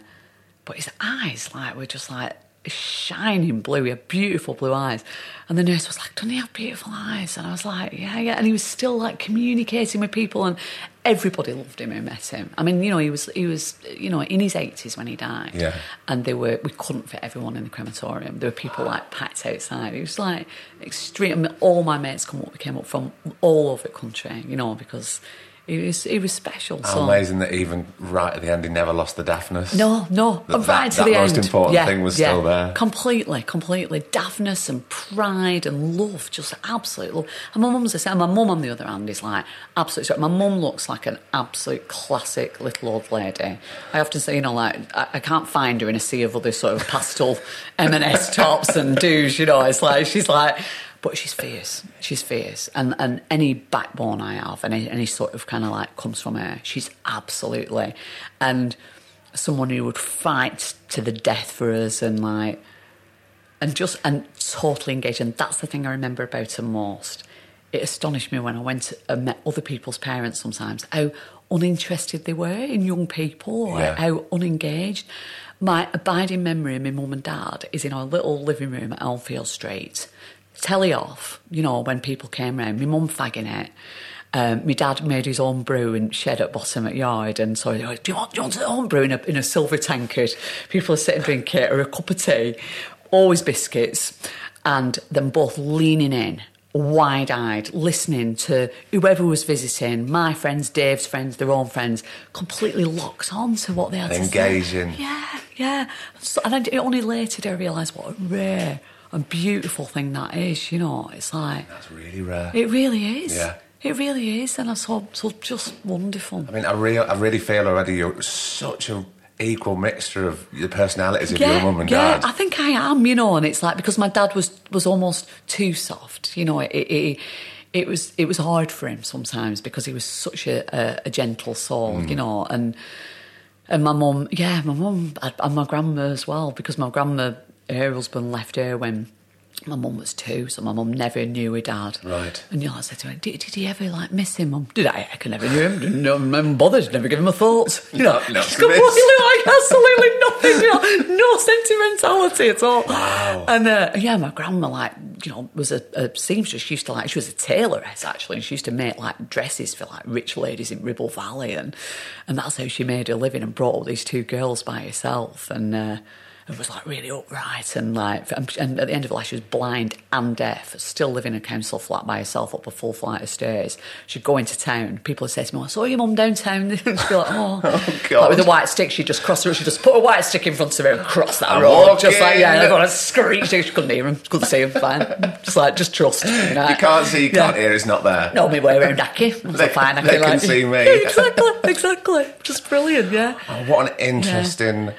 but his eyes like were just like shining blue. He had beautiful blue eyes, and the nurse was like, "Doesn't he have beautiful eyes?" And I was like, "Yeah, yeah." And he was still like communicating with people, and everybody loved him who met him. I mean, you know, he was he was you know in his eighties when he died, Yeah. and they were we couldn't fit everyone in the crematorium. There were people like packed outside. It was like extreme. I mean, all my mates come up, we came up from all over the country, you know, because he was he was special. How so amazing that even right at the end he never lost the daftness. no, no, That- right that- to that the most end. important yeah, thing was yeah. still there. Completely, completely. Daftness and pride and love, just absolute love. And my mum's the same. My mum, on the other hand, is like absolute. straight. My mum looks like an absolute classic little old lady. I often say, you know, like I, I can't find her in a sea of other sort of pastel M&S tops and do's. You know, it's like she's like. But she's fierce. She's fierce, and and any backbone I have, any any sort of kind of like comes from her. She's absolutely, and someone who would fight to the death for us, and like, and just and totally engaged. And that's the thing I remember about her most. It astonished me when I went and met other people's parents sometimes how uninterested they were in young people, or Yeah. how unengaged. My abiding memory of my mum and dad is in our little living room at Elmfield Street. Telly off, you know, when people came round, my mum fagging it. Um, my dad made his own brew and shed at bottom at yard, and so went, do you want, do you want your own brew in a, in a silver tankard? People are sitting drinking it or a cup of tea, always biscuits, and them both leaning in wide eyed, listening to whoever was visiting, my friends, Dave's friends, their own friends, completely locked on to what they had Engaging. to say. Yeah, yeah. So, and I, only later did I realise what a rare and beautiful thing that is, you know. It's like. That's really rare. It really is. Yeah. It really is, and I so, so just wonderful. I mean, I, real, I really feel already you're such a equal mixture of the personalities of yeah, your mum and yeah, dad. I think I am, you know, and it's like because my dad was was almost too soft, you know. It, it, it was it was hard for him sometimes because he was such a, a, a gentle soul, Mm. you know, and and my mum, yeah, my mum and my grandma as well, because my grandma, her husband left her when my mum was two, so my mum never knew her dad. Right. And you know, I said to her, did, did he ever like miss him, mum? Did I? I never knew him. Him. Never bothered. Never give him a thought. <laughs> You know, <laughs> she's completely like absolutely nothing. You know, no sentimentality at all. Wow. And uh, yeah, my grandma like you know was a, a seamstress. She used to like she was a tailoress actually. And she used to make like dresses for like rich ladies in Ribble Valley, and and that's how she made her living and brought up these two girls by herself. And uh, it was like really upright and like and, and at the end of life she was blind and deaf, still living in a council flat by herself up a full flight of stairs. She'd go into town. People would say to me, "I saw your mum downtown." and <laughs> she'd be like, "Oh, God. <laughs> Oh, like with a white stick." She'd just cross the road. She'd just put a white stick in front of her and cross that I'm road, just like yeah. walking. And everyone screeched. She couldn't hear him. She couldn't see him. Fine. Just like just trust. You, know? You can't see, you can't hear, it's not there. No, me way around Accy. I was They- fine. I they can like, see me. Yeah, <laughs> exactly, exactly. Just brilliant, yeah. Oh, what an interesting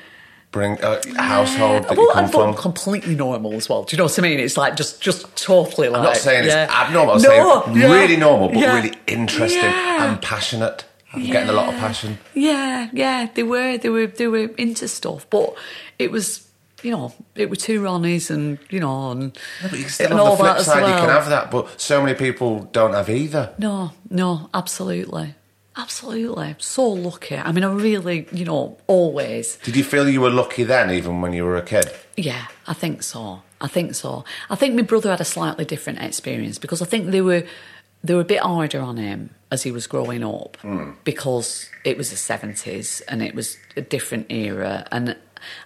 bring uh, household that well, you come from. completely normal as well. Do you know what I mean? It's like just, just totally like. I'm not saying yeah. it's abnormal, I'm No, saying yeah, really normal, but yeah, really interesting yeah. and passionate. I'm getting a lot of passion. Yeah, yeah, they were, they were, they were into stuff, but it was, you know, it were two Ronnies and you know, and, But you still and on all the flip that side, you can have that, but so many people don't have either. No, no, absolutely, absolutely. So lucky. I mean, I really, you know, always. Did you feel you were lucky then, even when you were a kid? Yeah, I think so. I think so. I think my brother had a slightly different experience because I think they were they were a bit harder on him as he was growing up hmm. because it was the seventies and it was a different era and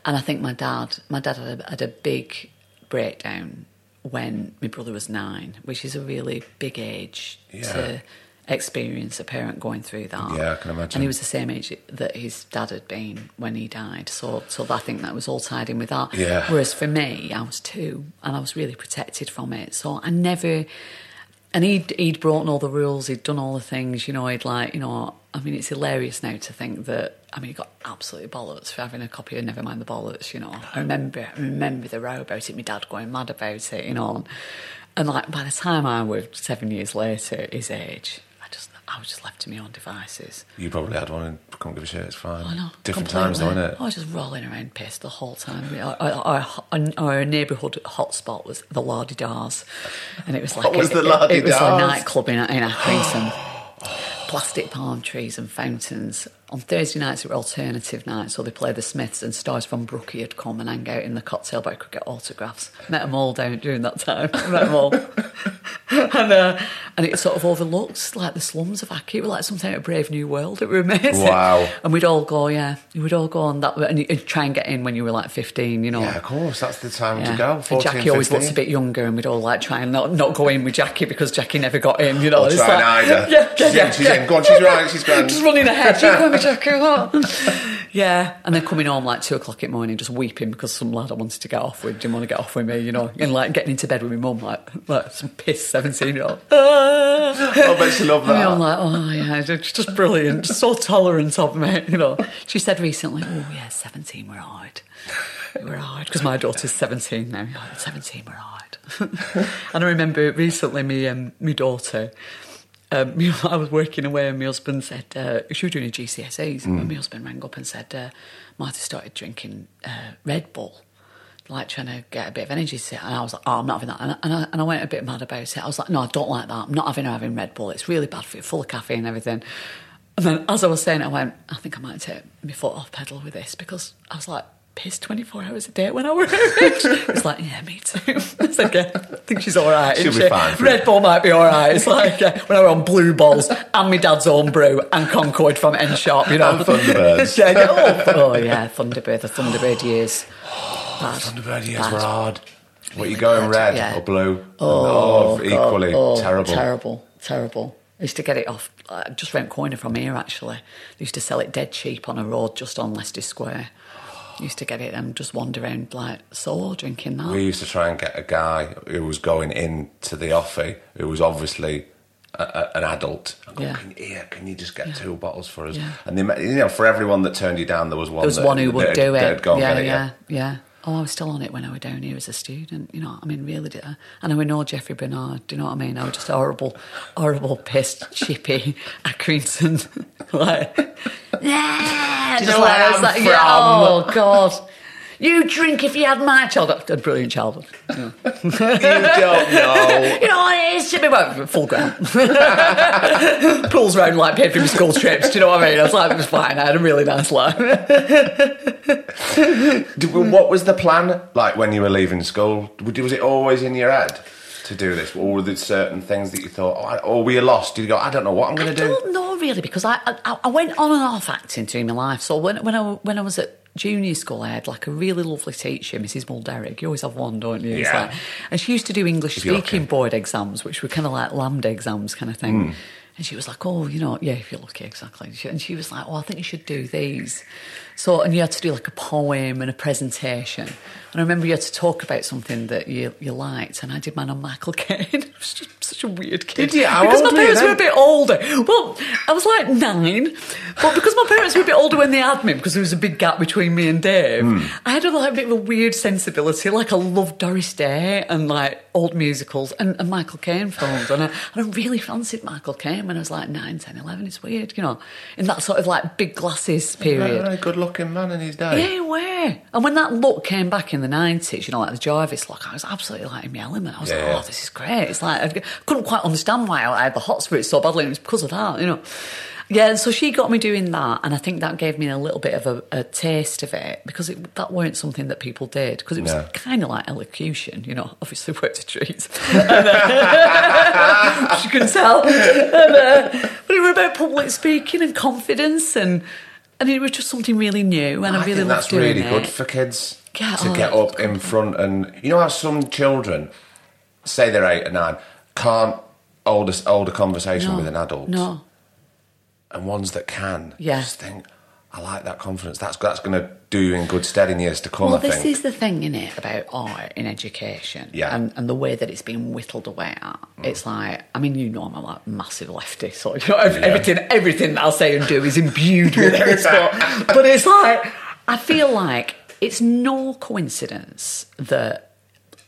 and I think my dad my dad had a, had a big breakdown when my brother was nine, which is a really big age Yeah. to experience a parent going through that. Yeah, I can imagine. And he was the same age that his dad had been when he died, so so I think that was all tied in with that. Yeah. Whereas for me, I was two, and I was really protected from it. So I never. And he'd he'd brought in all the rules. He'd done all the things. You know, he'd like you know. I mean, it's hilarious now to think that. I mean, he got absolutely bollocks for having a copy of Never Mind the Bollocks. You know, I remember I remember the row about it. My dad going mad about it. You know, and, and like by the time I was seven years later, his age, I was just left to my own devices. You probably had one and couldn't give a shit, it's fine. I know. Different times though, isn't it? I was just rolling around pissed the whole time. Our, our, our, our neighbourhood hotspot was the Lardy Dars. And it was like What was a, the Lardy It was a nightclub in, in Accrington. <gasps> Plastic palm trees and fountains. On Thursday nights, it were alternative nights, so they played the Smiths and stars from Brookie had come and hang out in the cocktail bar, I could get autographs. Met them all down during that time. <laughs> Met them all. <laughs> and, uh, and it sort of overlooked like the slums of Accy. It was like something out of Brave New World. It was amazing. Wow. <laughs> And we'd all go, yeah, we'd all go on that, and you'd try and get in when you were like 15, you know. Yeah, of course, that's the time Yeah. to go. And 14, Jackie always 15. looks a bit younger, and we'd all like try and not, not go in with Jackie because Jackie never got in, you know. Or try like-. Yeah, yeah, She's yeah. in, she's in. Go on, she's right, she's grand. Just running ahead. She's going with Jackie. what? yeah, and then coming home like two o'clock in the morning, just weeping because some lad I wanted to get off with didn't want to get off with me, you know, and like getting into bed with my mum, like like some piss seventeen year old. <laughs> I bet she loved And that. I'm like, oh yeah, it's just brilliant, just so tolerant of me, you know. She said recently, oh yeah, seventeen we're hard. We're hard because my daughter's seventeen now. Yeah, Seventeen were hard. <laughs> and I remember recently, me um, my daughter. Um, <laughs> you know, I was working away, and my husband said uh, she was doing her GCSEs, and my husband rang up and said, uh, "Marty started drinking uh, Red Bull." like trying to get a bit of energy to it. And I was like, oh, I'm not having that. And I, and, I, and I went a bit mad about it. I was like, no, I don't like that. I'm not having her having Red Bull. It's really bad for you, full of caffeine and everything. And then as I was saying I went, I think I might take my foot off pedal with this because I was like pissed 24 hours a day when I were out. <laughs> It's like, yeah, me too. <laughs> It's like, yeah, I think she's all right. She'll be she? fine Red. Bull might be all right. It's like uh, when I were on Blue Balls and my dad's own brew and Concord from N Sharp, you know. And Thunderbirds. <laughs> yeah, yeah, oh, oh, yeah, Thunderbird, the Thunderbird years. <sighs> Bad. Thunderbird years Bad. were hard. What Really you going bad, red yeah. or blue? Oh, God, equally oh, terrible. Terrible, terrible. I used to get it off uh, just round corner from here, actually. They used to sell it dead cheap on a road just on Leicester Square. Used to get it and just wander around like so, drinking that. We used to try and get a guy who was going into the offie who was obviously a, a, an adult. Go, Yeah. can, here, can you just get two bottles for us? Yeah. And the, you know, for everyone that turned you down, there was one. there was that, one who would do it. and yeah, yeah, yeah. Oh, I was still on it when I was down here as a student. You know, I mean, really, did I? And I would know Jeffrey Bernard. Do you know what I mean? I was just a horrible, horrible, pissed, chippy Accrington. like, yeah, just like, I was like, yeah, oh God. You drink if you had my childhood. A brilliant childhood. <laughs> Yeah. You don't know. You know, it is to be well, full ground. <laughs> Pulls round like paid for my school trips. Do you know what I mean? I was like, it was fine. I had a really nice life. <laughs> Did- what was the plan like when you were leaving school? Was it always in your head to do this? Or were there certain things that you thought, oh, I- or were you lost? Did you go, I don't know what I'm going to do? don't know really because I, I I went on and off acting through my life. So when when I when I was at junior school, I had like a really lovely teacher, Mrs. Mulderrick. You always have one, don't you? Yeah. like- and she used to do English If speaking board exams, which were kind of like LAMDA exams kind of thing. Hmm. And she was like, "Oh, you know, yeah, if you're lucky, exactly." She- And she was like, "Oh, I think you should do these." So, and you had to do like a poem and a presentation. And I remember you had to talk about something that you you liked, and I did mine on Michael <laughs> Caine. I was just such a weird kid. Did you? How because my parents were a bit older. Well, I was like nine, but because my parents were a bit older when they had me, because there was a big gap between me and Dave, Hmm. I had a like, bit of a weird sensibility. Like I loved Doris Day and like old musicals and, and Michael Caine films, and I, and I really fancied Michael Caine when I was like 9, 10, 11. It's weird, you know, in that sort of like big glasses period. Very good looking man in his day. Yeah, where? And when that look came back in the 90s, you know, like the Jarvis look, I was absolutely like in my element. I was Yeah. like, oh, this is great. It's like, I couldn't quite understand why I had the hot spirits so badly, and it was because of that, you know. Yeah, so she got me doing that, and I think that gave me a little bit of a, a taste of it because it, that weren't something that people did because it was No. kind of like elocution, you know. <laughs> Obviously, worked a treat, uh, <laughs> you can tell. And, uh, but it was about public speaking and confidence, and and it was just something really new, and I, I really loved that's doing really it. good for kids Yeah, to oh, get up in front and you know how some children say they're eight or nine can't hold a, hold a conversation No, with an adult No, and ones that can Yeah. just think I like that confidence that's that's going to do you in good stead in years to come Well, I this think is the thing, in it, about art in education, Yeah. and, and the way that it's been whittled away at. Mm. It's like, I mean, you know, I'm a like, massive lefty, so you know, ev- everything, everything I'll say and do is imbued with it. <laughs> but, but it's like, I feel like it's no coincidence that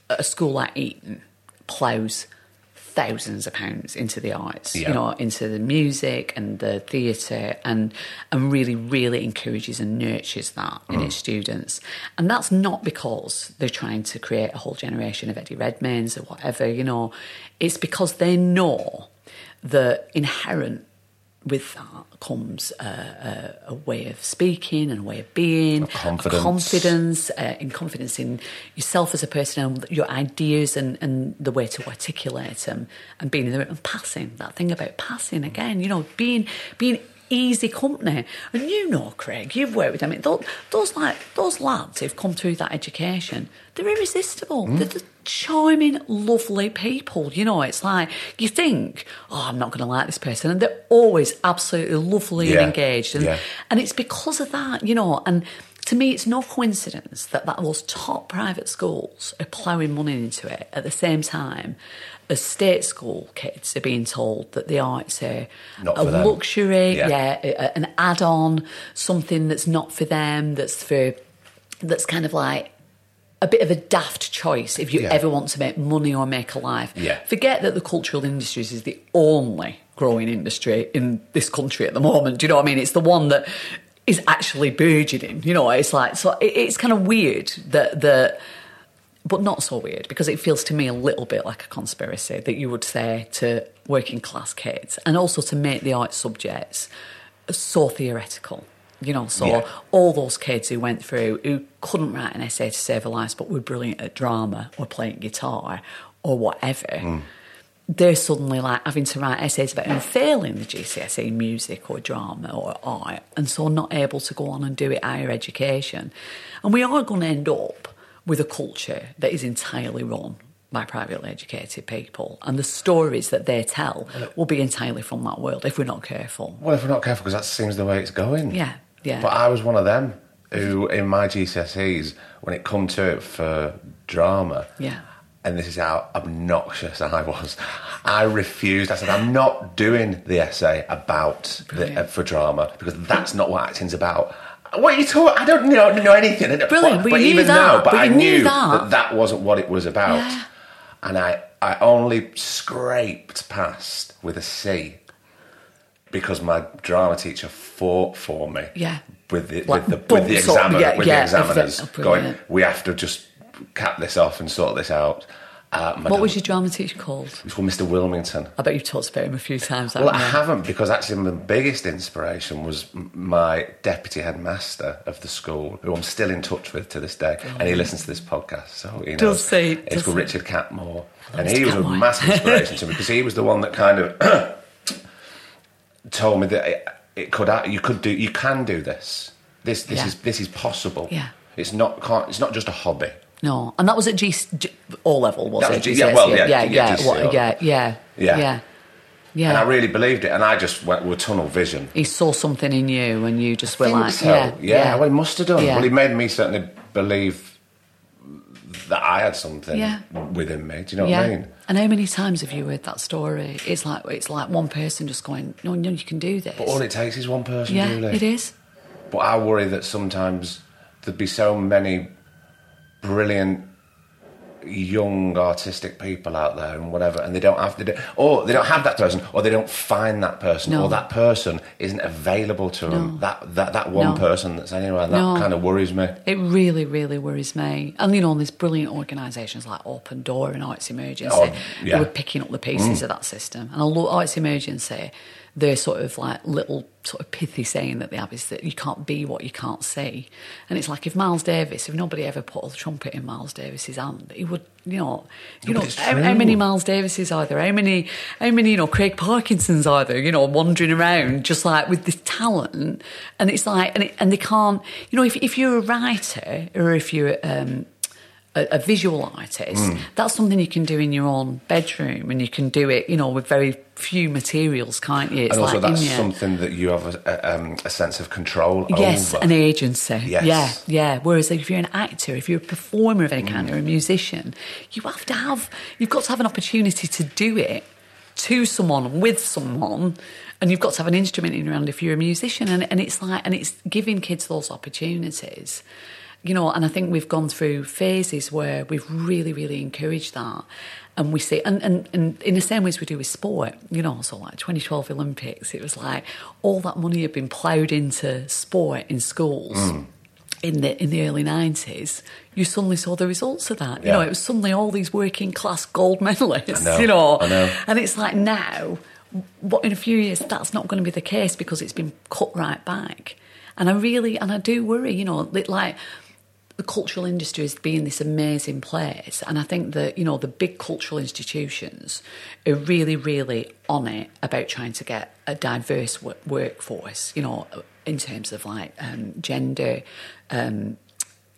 a school like Eton plows thousands of pounds into the arts, Yeah. you know, into the music and the theatre, and and really, really encourages and nurtures that in its mm. students. And that's not because they're trying to create a whole generation of Eddie Redmaynes or whatever, you know. It's because they know that inherent with that comes a, uh, a, uh, a way of speaking and a way of being, confidence. a confidence, uh, in confidence in yourself as a person and your ideas and, and the way to articulate them and being in the room and passing that thing about passing again, you know, being being easy company. And you know, Craig, you've worked with them. Those, those like those lads who've come through that education, they're irresistible. Hmm? They're the charming, lovely people. You know, it's like you think, oh, I'm not going to like this person, and they're always absolutely lovely Yeah. and engaged. And Yeah. and it's because of that, you know, and to me, it's no coincidence that, that those top private schools are ploughing money into it at the same time as state school kids are being told that the arts are a them. luxury, Yeah. yeah, a- an add-on, something that's not for them, that's for, that's kind of like a bit of a daft choice if you Yeah. ever want to make money or make a life. Yeah. Forget that the cultural industries is the only growing industry in this country at the moment. Do you know what I mean? It's the one that is actually burgeoning. You know, it's like so. It, it's kind of weird that that, but not so weird because it feels to me a little bit like a conspiracy that you would say to working class kids and also to make the art subjects so theoretical You know, so Yeah. all those kids who went through who couldn't write an essay to save their lives, but were brilliant at drama or playing guitar or whatever. Mm. They're suddenly like having to write essays about and failing the GCSE in music or drama or art, and so not able to go on and do it higher education. And we are going to end up with a culture that is entirely run by privately educated people, and the stories that they tell will be entirely from that world if we're not careful. Well, if we're not careful, because that seems the way it's going. Yeah, yeah. But I was one of them who, in my GCSEs, when it come to it for drama, Yeah. and this is how obnoxious I was, I refused. I said, I'm not doing the essay about the, Brilliant. uh, for drama because that's not what acting's about. What are you talking? I don't know, know anything. Brilliant, but knew even that, now, but, but I knew knew that. that that wasn't what it was about, Yeah. and I I only scraped past with a C because my drama teacher fought for me. Yeah. With the, Like with the, with the, examiner, yeah, with yeah, the examiners. Oh, going, we have to just cap this off and sort this out. Uh, What was your drama teacher called? It's called Mr. Wilmington. I bet you've talked about him a few times. Well, I haven't you? haven't because actually my biggest inspiration was my deputy headmaster of the school, who I'm still in touch with to this day, and he listens to this podcast, so he knows. Does he? It's Does called he? Richard Catmore, and Mr. he was a massive inspiration to me because he was the one that kind of told me that it, it could you could do you can do this. This this Yeah. is this is possible. Yeah. It's not can't, it's not just a hobby. No, and that was at G, G O level, was That it? was G- yeah, well, yeah, yeah, yeah, yeah, what- yeah, yeah, Yeah. yeah, yeah. And I really believed it, and I just went with tunnel vision. he saw something in you, and you just were think like, so. yeah, yeah, Well, he must have done. Well, he made me certainly believe that I had something Yeah. within me. Do you know yeah. what I mean? And how many times have you heard that story? It's like it's like one person just going, no, no, you can do this. But all it takes is one person, yeah, really. it is. But I worry that sometimes there'd be so many brilliant young artistic people out there and whatever and they don't have to do or they don't have that person or they don't find that person No. or that person isn't available to them that, that that one No. person that's anywhere that No. kind of worries me It really, really worries me. And you know, there's brilliant organisations like Open Door and Arts Emergency Oh, yeah. who are picking up the pieces of that system. And I love Arts Emergency. Their sort of like little sort of pithy saying that they have is that you can't be what you can't see. And it's like if Miles Davis, if nobody ever put a trumpet in Miles Davis's hand, he would, you know, you But know, how, how many Miles Davises are there? How many, how many, you know, Craig Parkinsons are there? You know, wandering around just like with this talent, and it's like, and, it, and they can't, you know, if if you're a writer or if you're um, a, a visual artist, Hmm. that's something you can do in your own bedroom, and you can do it, you know, with very few materials, can't you? It's and also like that's something that you have a, a, um, a sense of control over? Yes, over an agency. Yes. Yeah, yeah. Whereas if you're an actor, if you're a performer of any kind or a musician, you have to have, you've got to have an opportunity to do it to someone, with someone, and you've got to have an instrument in your hand if you're a musician. And, and it's like, and it's giving kids those opportunities. You know, and I think we've gone through phases where we've really, really encouraged that. And we see, and, and, and in the same ways we do with sport, you know, so like 2012 Olympics, it was like all that money had been ploughed into sport in schools Mm. in the in the early 90s. You suddenly saw the results of that. You know, it was suddenly all these working class gold medalists, know, you know. Know. And it's like now, what in a few years, that's not going to be the case because it's been cut right back. And I really, and I do worry, you know, li- like the cultural industry is being this amazing place. And I think that, you know, the big cultural institutions are really, really on it about trying to get a diverse wo- workforce, you know, in terms of like um, gender, um,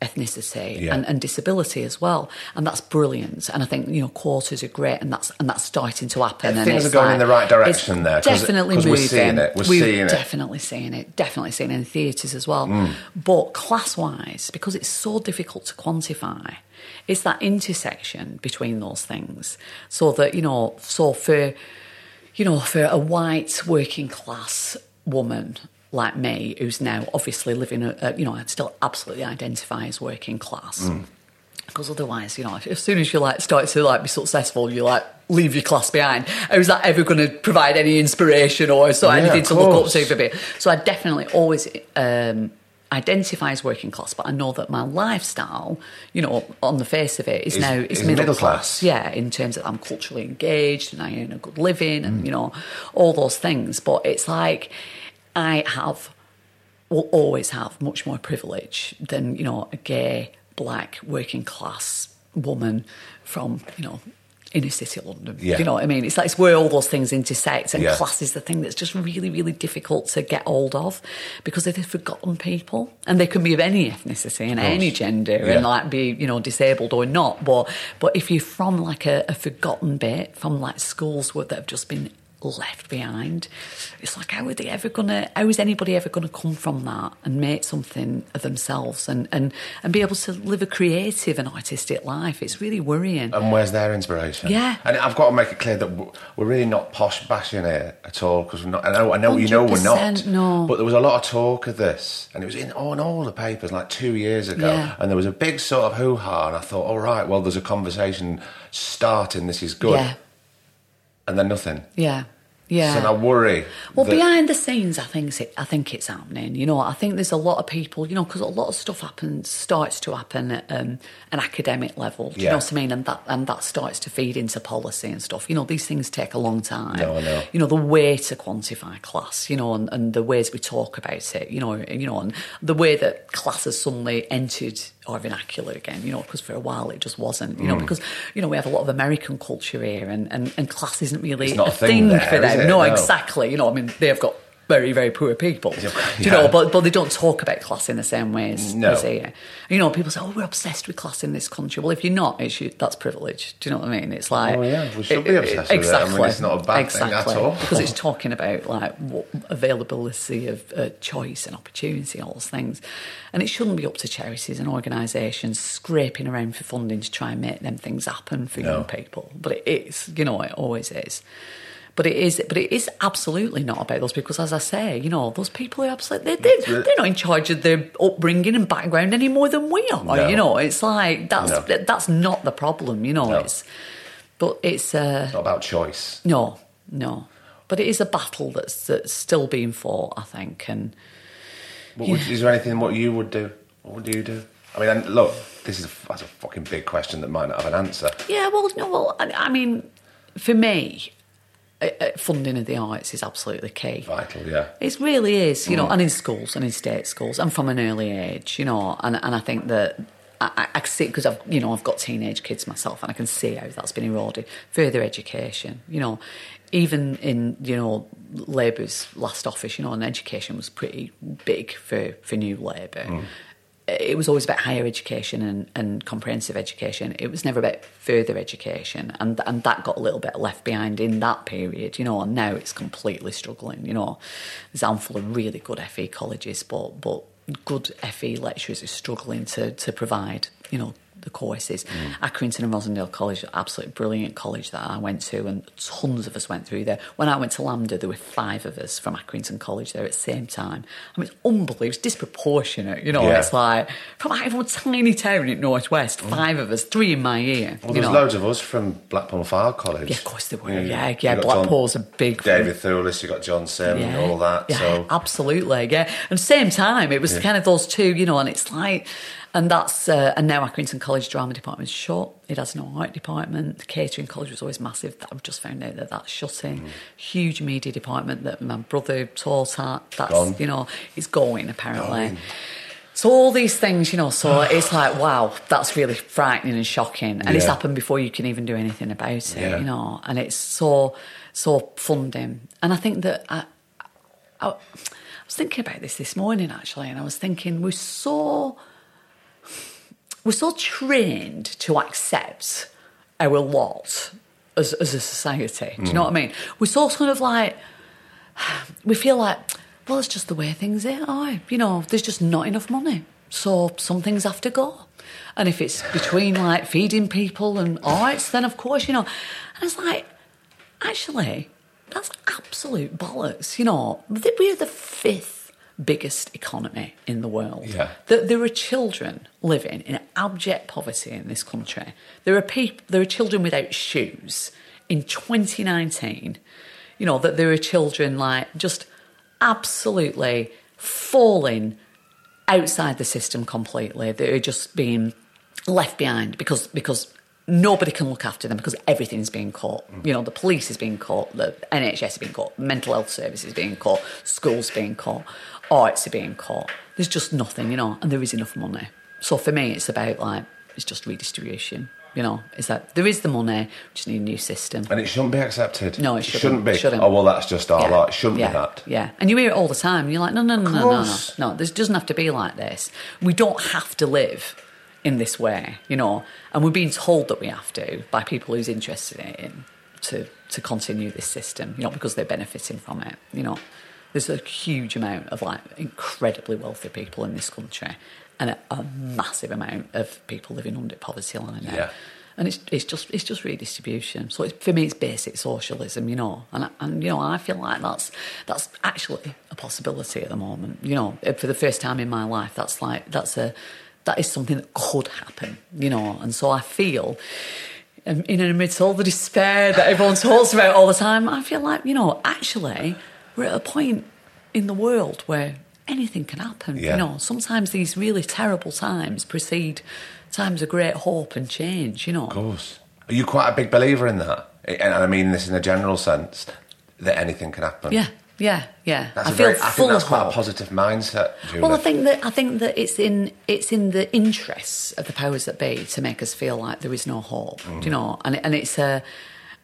ethnicity Yeah. and, and disability as well. And that's brilliant. And I think, you know, quarters are great and that's and that's starting to happen. and Things are going like- in the right direction there, 'cause- Definitely 'cause we're moving. seeing it, we're seeing it. definitely seeing it. Definitely seeing it in theatres as well. Mm. But class wise, because it's so difficult to quantify, it's that intersection between those things. So that, you know, so for you know, for a white working class woman like me, who's now obviously living, a, a, you know, I'd still absolutely identify as working class. Because otherwise, you know, as soon as you like start to like be successful, you like leave your class behind. How's that ever going to provide any inspiration or so Yeah, anything to look up to for me? So I definitely always um, identify as working class, but I know that my lifestyle, you know, on the face of it, is, Is- now is, is middle, middle class. class. Yeah, in terms of I'm culturally engaged and I earn a good living Mm. and you know all those things. But it's like I have will always have much more privilege than you know a gay black working class woman from you know inner city London. Yeah. You know what I mean? It's like it's where all those things intersect, and Yeah. class is the thing that's just really, really difficult to get hold of because they're the forgotten people, and they can be of any ethnicity and any gender, Yeah. and like be you know disabled or not. But but if you're from like a, a forgotten bit, from like schools where that have just been left behind, it's like how are they ever gonna? How is anybody ever gonna come from that and make something of themselves and and and be able to live a creative and artistic life? It's really worrying. And where's their inspiration? Yeah. And I've got to make it clear that we're really not posh bashing it at all because we're not. I know, I know you know we're not. no. But there was a lot of talk of this, and it was in oh, on all the papers like two years ago, Yeah. and there was a big sort of hoo ha, and I thought, all right, well, there's a conversation starting. This is good, Yeah, and then nothing. yeah, yeah. So I worry. Well, that- behind the scenes, I think it, I think it's happening. You know, I think there's a lot of people. You know, because a lot of stuff happens starts to happen at um, an academic level. Do you Yeah. know what I mean? And that and that starts to feed into policy and stuff. You know, these things take a long time. No, I know. You know, the way to quantify class. You know, and, and the ways we talk about it. You know, and, you know, and the way that class has suddenly entered our vernacular again. You know, because for a while it just wasn't. Mm. You know, because you know we have a lot of American culture here, and and, and class isn't really not a thing there, for them. No, No. exactly. You know, I mean, they've got very, very poor people. Do you know, but but they don't talk about class in the same way as, No. as here. You know, people say, "Oh, we're obsessed with class in this country." Well, if you're not, it's you, that's privilege. Do you know what I mean? It's like, Oh, yeah, we should be obsessed with it. I mean, exactly, it's not a bad thing at exactly, all. because it's talking about like what availability of uh, choice and opportunity, all those things, and it shouldn't be up to charities and organisations scraping around for funding to try and make them things happen for No. young people. But it is, you know, it always is. But it is, but it is absolutely not about those people. Because as I say, you know, those people are absolutely they, they, they're not in charge of their upbringing and background any more than we are. No. You know, it's like that's No. that's not the problem. You know, No. it's but it's uh, not about choice. no, no. But it is a battle that's that's still being fought. I think, and What would, is there anything what you would do? What would you do? I mean, look, this is a, that's a fucking big question that might not have an answer. Yeah, well, no, well, I, I mean, for me, Uh, uh, funding of the arts is absolutely key. Vital, yeah. It really is, you know, mm. and in schools and in state schools and from an early age, you know, and, and I think that I, I- see because I've, you know, I've got teenage kids myself and I can see how that's been eroded. Further education, you know, even in, you know, Labour's last office, you know, and education was pretty big for, for New Labour. Mm. It was always about higher education and, and comprehensive education. It was never about further education, and and that got a little bit left behind in that period, you know. And now it's completely struggling, you know. There's a handful of really good FE colleges, but but good FE lecturers are struggling to to provide, you know, the courses. Mm. Accrington and Rossendale College, absolutely brilliant college that I went to, and tons of us went through there. When I went to LAMDA, there were five of us from Accrington College there at the same time. I mean, it's unbelievable. It's disproportionate, you know. Yeah. It's like from like a tiny town in Northwest, mm. five of us, three in my year. Well, there's know. loads of us from Blackpool Fylde College. Yeah, of course there were. Mm. You- Yeah, yeah. Blackpool's John- a big David Thewlis, you got John Simm, and all that. Yeah, So absolutely. Yeah, and same time, it was kind of those two, you know, and it's like, and that's uh, and now Accrington College drama department is shut. It has no art department. The catering college was always massive. I've just found out that that's shutting. Mm. Huge media department that my brother taught at. That's Gone. you know, it's going apparently. Going. So all these things, you know, so it's like, <sighs> wow, that's really frightening and shocking, and it's happened before you can even do anything about it, Yeah. you know. And it's so so funding, and I think that I, I, I was thinking about this this morning actually, and I was thinking we're so we're so trained to accept our lot as, as a society. Do you know what I mean? We're so kind of like <sighs> we feel like, well, it's just the way things are. You know, there's just not enough money, so some things have to go. And if it's between like feeding people and arts, then of course, you know. And it's like, actually, that's absolute bollocks. You know, we're the fifth biggest economy in the world. Yeah. That there are children living in abject poverty in this country. There are people, there are children without shoes in 2019. You know that there are children like just absolutely falling outside the system completely. They're just being left behind because because nobody can look after them because everything's being caught. You know, the police is being caught, the NHS is being caught, mental health services is being caught, schools being caught, arts are being caught. There's just nothing, you know, and there is enough money. So for me, it's about like it's just redistribution. You know, is that there is the money, we just need a new system. And it shouldn't be accepted. No, it shouldn't. be. Shouldn't. Oh well, that's just our lot. It shouldn't yeah, be that. Yeah, and you hear it all the time. And You're like, no, no, no, no, no, no, no. This doesn't have to be like this. We don't have to live in this way, you know. And we're being told that we have to by people who's interested in it to to continue this system, you know, because they're benefiting from it. You know, there's a huge amount of like incredibly wealthy people in this country, and a, a massive amount of people living under poverty line. Yeah. And it's it's just it's just redistribution. So it's, for me, it's basic socialism, you know. And I- and you know, I feel like that's that's actually a possibility at the moment. You know, for the first time in my life, that's like that's a that is something that could happen. You know, and so I feel. um, In and amidst all the despair that everyone talks about all the time, I feel like you know, actually, we're at a point in the world where anything can happen. Yeah. You know, sometimes these really terrible times precede times of great hope and change. You know, Of course. Are you quite a big believer in that? And I mean this in a general sense that anything can happen. Yeah, yeah, yeah. That's I a feel very, I think that's of quite a positive mindset. Julie. Well, I think that I think that it's in it's in the interests of the powers that be to make us feel like there is no hope. Mm. Do you know? And and it's a.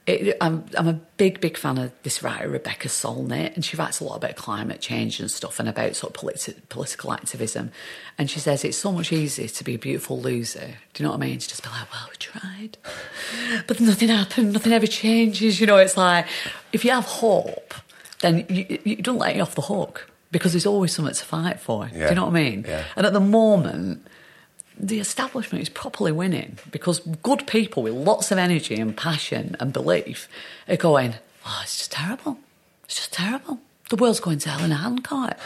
It, I'm I'm a big big fan of this writer Rebecca Solnit, and she writes a lot about climate change and stuff, and about sort of politi- political activism. And she says it's so much easier to be a beautiful loser. Do you know what I mean? To just be like, well, we tried, <laughs> but nothing happened, nothing ever changes. You know, it's like if you have hope, then you, you don't let you off the hook because there's always something to fight for. Do you know what I mean? Yeah. And at the moment, the establishment is properly winning because good people with lots of energy and passion and belief are going, oh, it's just terrible. It's just terrible. The world's going to hell in a handcart.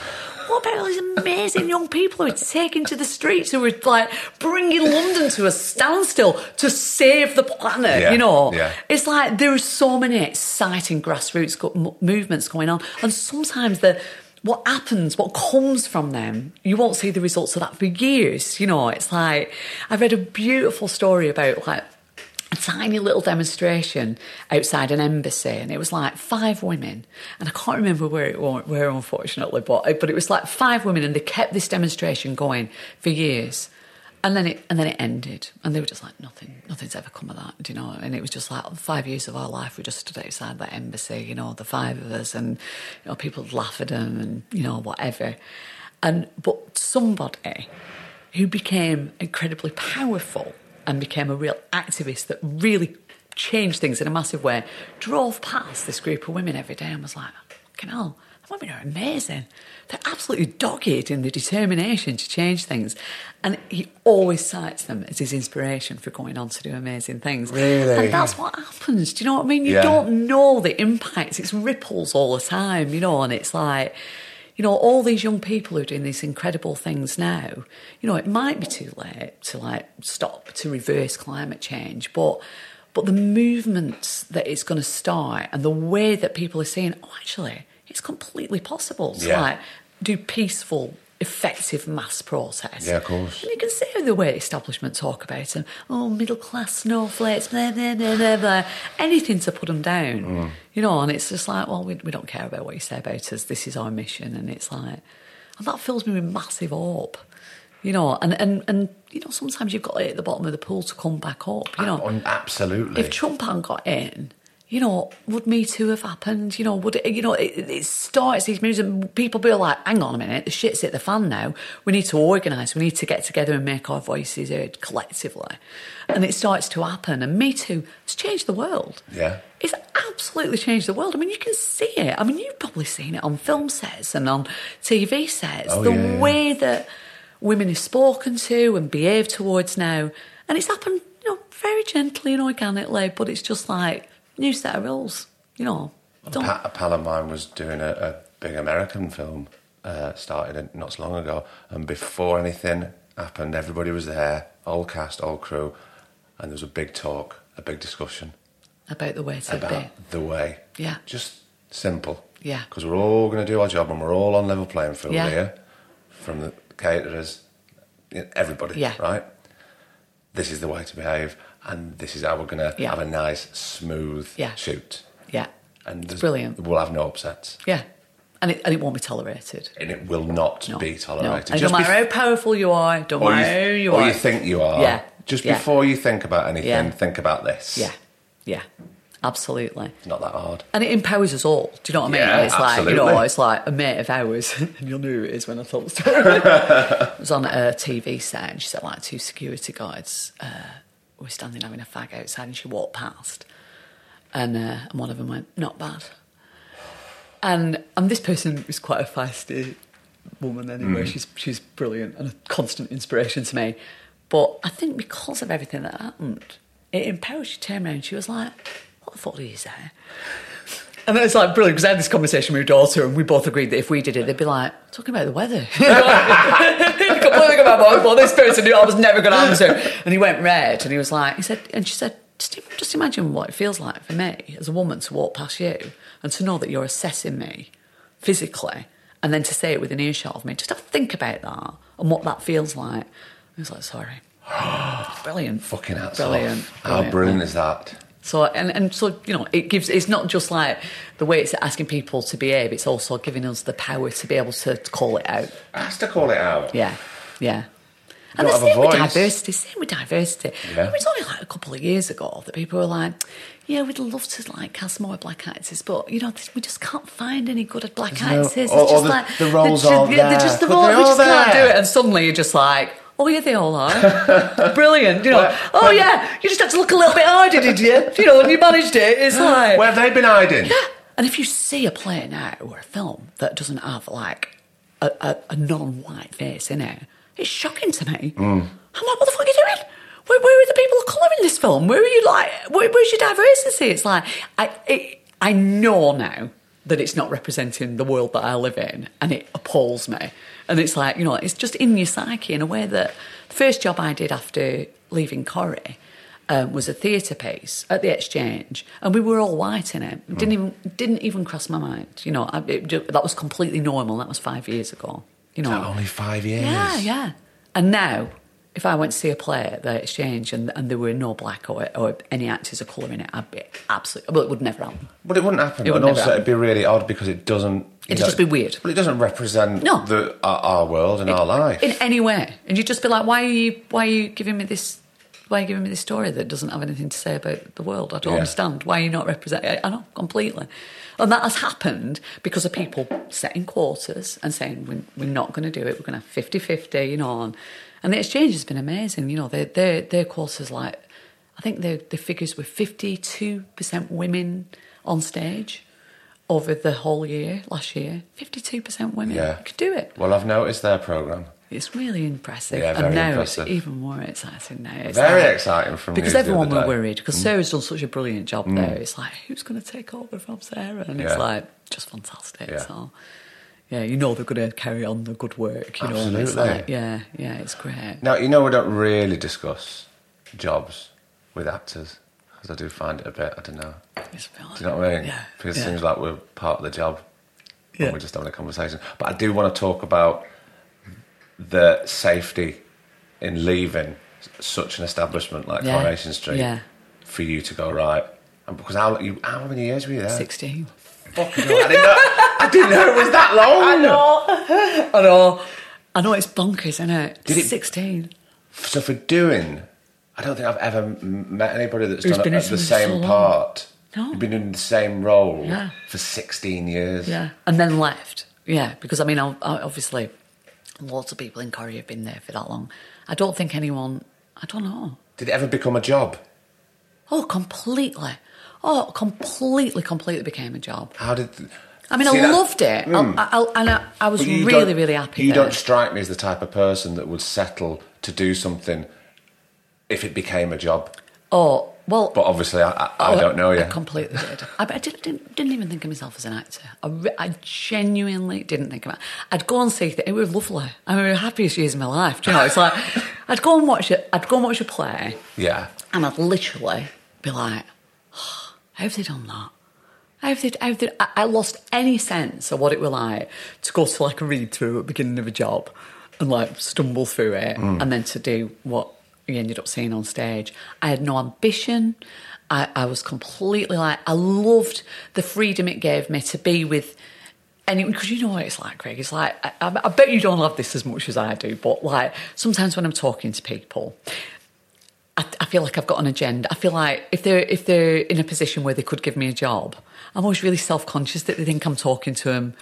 What about all these amazing young people who are taking to the streets, who are like bringing London to a standstill to save the planet? Yeah, You know, yeah. it's like there are so many exciting grassroots go- movements going on, and sometimes the what happens, what comes from them, you won't see the results of that for years. You know, it's like I read a beautiful story about like a tiny little demonstration outside an embassy, and it was like five women, and I can't remember where it where unfortunately, but uh, but it was like five women, and they kept this demonstration going for years. And then it and then it ended, and they were just like nothing, nothing's ever come of that, you know. And it was just like five years of our life. We just stood outside that embassy, you know, the five of us, and you know, people laugh at them, and you know, whatever. And but somebody who became incredibly powerful and became a real activist that really changed things in a massive way, drove past this group of women every day and was like, fucking hell, the women are amazing. They're absolutely dogged in the determination to change things. And he always cites them as his inspiration for going on to do amazing things. Really? And that's what happens. Do you know what I mean? You Yeah. don't know the impacts. It's ripples all the time, you know, and it's like, you know, all these young people who are doing these incredible things now, you know, it might be too late to like stop, to reverse climate change, but but the movements that it's going to start and the way that people are saying, oh, actually, it's completely possible to Yeah. like do peaceful, effective mass protests. Yeah, of course. And you can see the way establishment talk about them. Oh, middle class snowflakes, blah, blah, blah, blah, blah. Anything to put them down. Mm. You know, and it's just like, well, we, we don't care about what you say about us. This is our mission. And it's like, and that fills me with massive hope. You know, and, and, and you know, sometimes you've got to hit the bottom of the pool to come back up. You know, absolutely. if Trump hadn't got in, you know, would Me Too have happened? You know, would it, you know, it, it starts these moves and people be like, hang on a minute, the shit's hit the fan now. We need to organise, we need to get together and make our voices heard collectively. And it starts to happen. And Me Too has changed the world. Yeah. It's absolutely changed the world. I mean, you can see it. I mean, you've probably seen it on film sets and on TV sets. Oh, the yeah, yeah. way that women are spoken to and behaved towards now. And it's happened, you know, very gently and organically, but it's just like new set of rules, you know. A, Don't, pa- a pal of mine was doing a, a big American film, uh, started not so long ago, and before anything happened, everybody was there, all cast, all crew, and there was a big talk, a big discussion about the way to about be. the way. Yeah. Just simple. Yeah. Because we're all going to do our job and we're all on level playing field Yeah. here, from the caterers, everybody, Yeah. right? This is the way to behave. And this is how we're going to Yeah. have a nice, smooth Yeah. shoot. Yeah. And there's- brilliant. We'll have no upsets, Yeah. And it, and it won't be tolerated. and it will not No. be tolerated. And Just no matter bef- how powerful you are, don't matter who you, you or are. you think you are. Yeah. Just Yeah. before you think about anything, Yeah. think about this. Yeah. Yeah. Absolutely. It's not that hard. And it empowers us all. Do you know what I mean? Yeah, it's like you know, absolutely. it's like a mate of ours, <laughs> and you'll know who it is when I the story. it <laughs> <laughs> was on a TV set, and she said like two security guards uh, were standing having a fag outside, and she walked past, and uh, and one of them went, "Not bad." And and this person was quite a feisty woman anyway. She's she's brilliant and a constant inspiration to me. But I think because of everything that happened, it empowers you to turn around. She was like, "What the fuck did you say?" And then it's like brilliant because I had this conversation with my daughter, and we both agreed that if we did it, they'd be like talking about the weather. <laughs> <laughs> <laughs> Completely got my mind. Well, this person knew I was never going to answer, and he went red, and he was like, he said, and she said, just, just imagine what it feels like for me as a woman to walk past you and to know that you're assessing me physically, and then to say it within earshot of me. Just have to think about that and what that feels like. I was like, sorry. <gasps> Brilliant. Fucking hats Brilliant. off. How brilliant is that? So and, and so you know it gives it's not just like the way it's asking people to behave it's also giving us the power to be able to, to call it out Has to call it out. yeah yeah and the same with diversity same with diversity Yeah. it was only like a couple of years ago that people were like yeah we'd love to like cast more black actors but you know we just can't find any good at black There's no- actors it's or- or just the- like the roles just, aren't they're there, just the role, they we are just can't do it and suddenly you're just like Oh yeah, they all are. <laughs> Brilliant, you know. Well, oh yeah, you just had to look a little bit harder, did you? You know, and you managed it. It's <gasps> like Where have they been hiding? Yeah. And if you see a play now or a film that doesn't have like a, a, a non-white face in it, it's shocking to me. I'm like, what the fuck are you doing? Where, where are the people of colour in this film? Where are you like? Where, where's your diversity? It's like I it, I know now that it's not representing the world that I live in, and it appalls me. And it's like you know, it's just in your psyche in a way that the first job I did after leaving Corrie um, was a theatre piece at the Exchange, and we were all white in it. It Didn't even didn't even cross my mind. You know, I, it, that was completely normal. That was five years ago. You know, Only five years. yeah, yeah. And now, if I went to see a play at the Exchange and, and there were no black or, or any actors of colour in it, I'd be absolutely. Well, it would never happen. But it wouldn't happen. It would and also, happen. it'd be really odd because it doesn't. It'd know, just be weird. Well, it doesn't represent No. the, our, our world and our life. in any way. And you'd just be like, why are you why are you giving me this why are you giving me this story that doesn't have anything to say about the world? I don't Yeah. understand. Why are you not representing I know, completely. And that has happened because of people setting quotas and saying we're, we're not going to do it, we're going to have 50-50, you know. And, and the exchange has been amazing. You know, their their their quotas like I think the the figures were fifty two percent women on stage over the whole year last year. Fifty two percent women. Yeah. You could do it. well, I've noticed their programme. It's really impressive. Yeah, and very now impressive. it's even more exciting now. It's Very like- exciting me Because everyone were. Mm. worried because Sarah's done such a brilliant job there. It's like, who's going to take over from Sarah? And Yeah. it's like, just fantastic. Yeah. So, yeah, you know they're going to carry on the good work. You know, it's Absolutely. like, yeah, yeah, it's great. Now, you know, we don't really discuss jobs with actors because I do find it a bit, I don't know. It's Do you know what I mean? Yeah. Because it seems like we're part of the job Yeah. and we're just having a conversation. But I do want to talk about the safety in leaving such an establishment like Yeah. Coronation Street Yeah. for you to go right. And because how, you, how many years were you there? 16. Fucking hell, I didn't know. I didn't know it was that long. I know. <laughs> I know. I know it's bonkers, isn't it? Did it- 16. So for doing, I don't think I've ever met anybody that's Who's done a, the same so part. No. You've been in the same role Yeah. for 16 years. Yeah, and then left. Yeah, because I mean, I, I, obviously, lots of people in Corrie have been there for that long. I don't think anyone. I don't know. Did it ever become a job? Oh, completely. Oh, completely, completely became a job. How did? I mean, See, I that- loved it, Mm. I, I, and I, I was really, really happy. You there. don't strike me as the type of person that would settle to do something if it became a job. Oh well, But obviously, I, I, I Oh, don't know you. I completely did. <laughs> I, I didn't, didn't, didn't even think of myself as an actor. I, re- I genuinely didn't think about it. I'd go and see th- it. was lovely. I mean, the happiest years of my life. Do you know, it's like <laughs> I'd go and watch it. I'd go and watch a play, yeah. and I'd literally be like, oh, "How have they done that? How have they? How have they I, I lost any sense of what it was like to go to like a read through at the beginning of a job, and like stumble through it, Mm. and then to do what he ended up seeing on stage. I had no ambition. I, I was completely like, I loved the freedom it gave me to be with anyone. Because you know what it's like, Greg. It's like, I, I, I bet you don't love this as much as I do, but like sometimes when I'm talking to people, I, I, feel like I've got an agenda. I feel like if they're if they're in a position where they could give me a job, I'm always really self conscious that they think I'm talking to them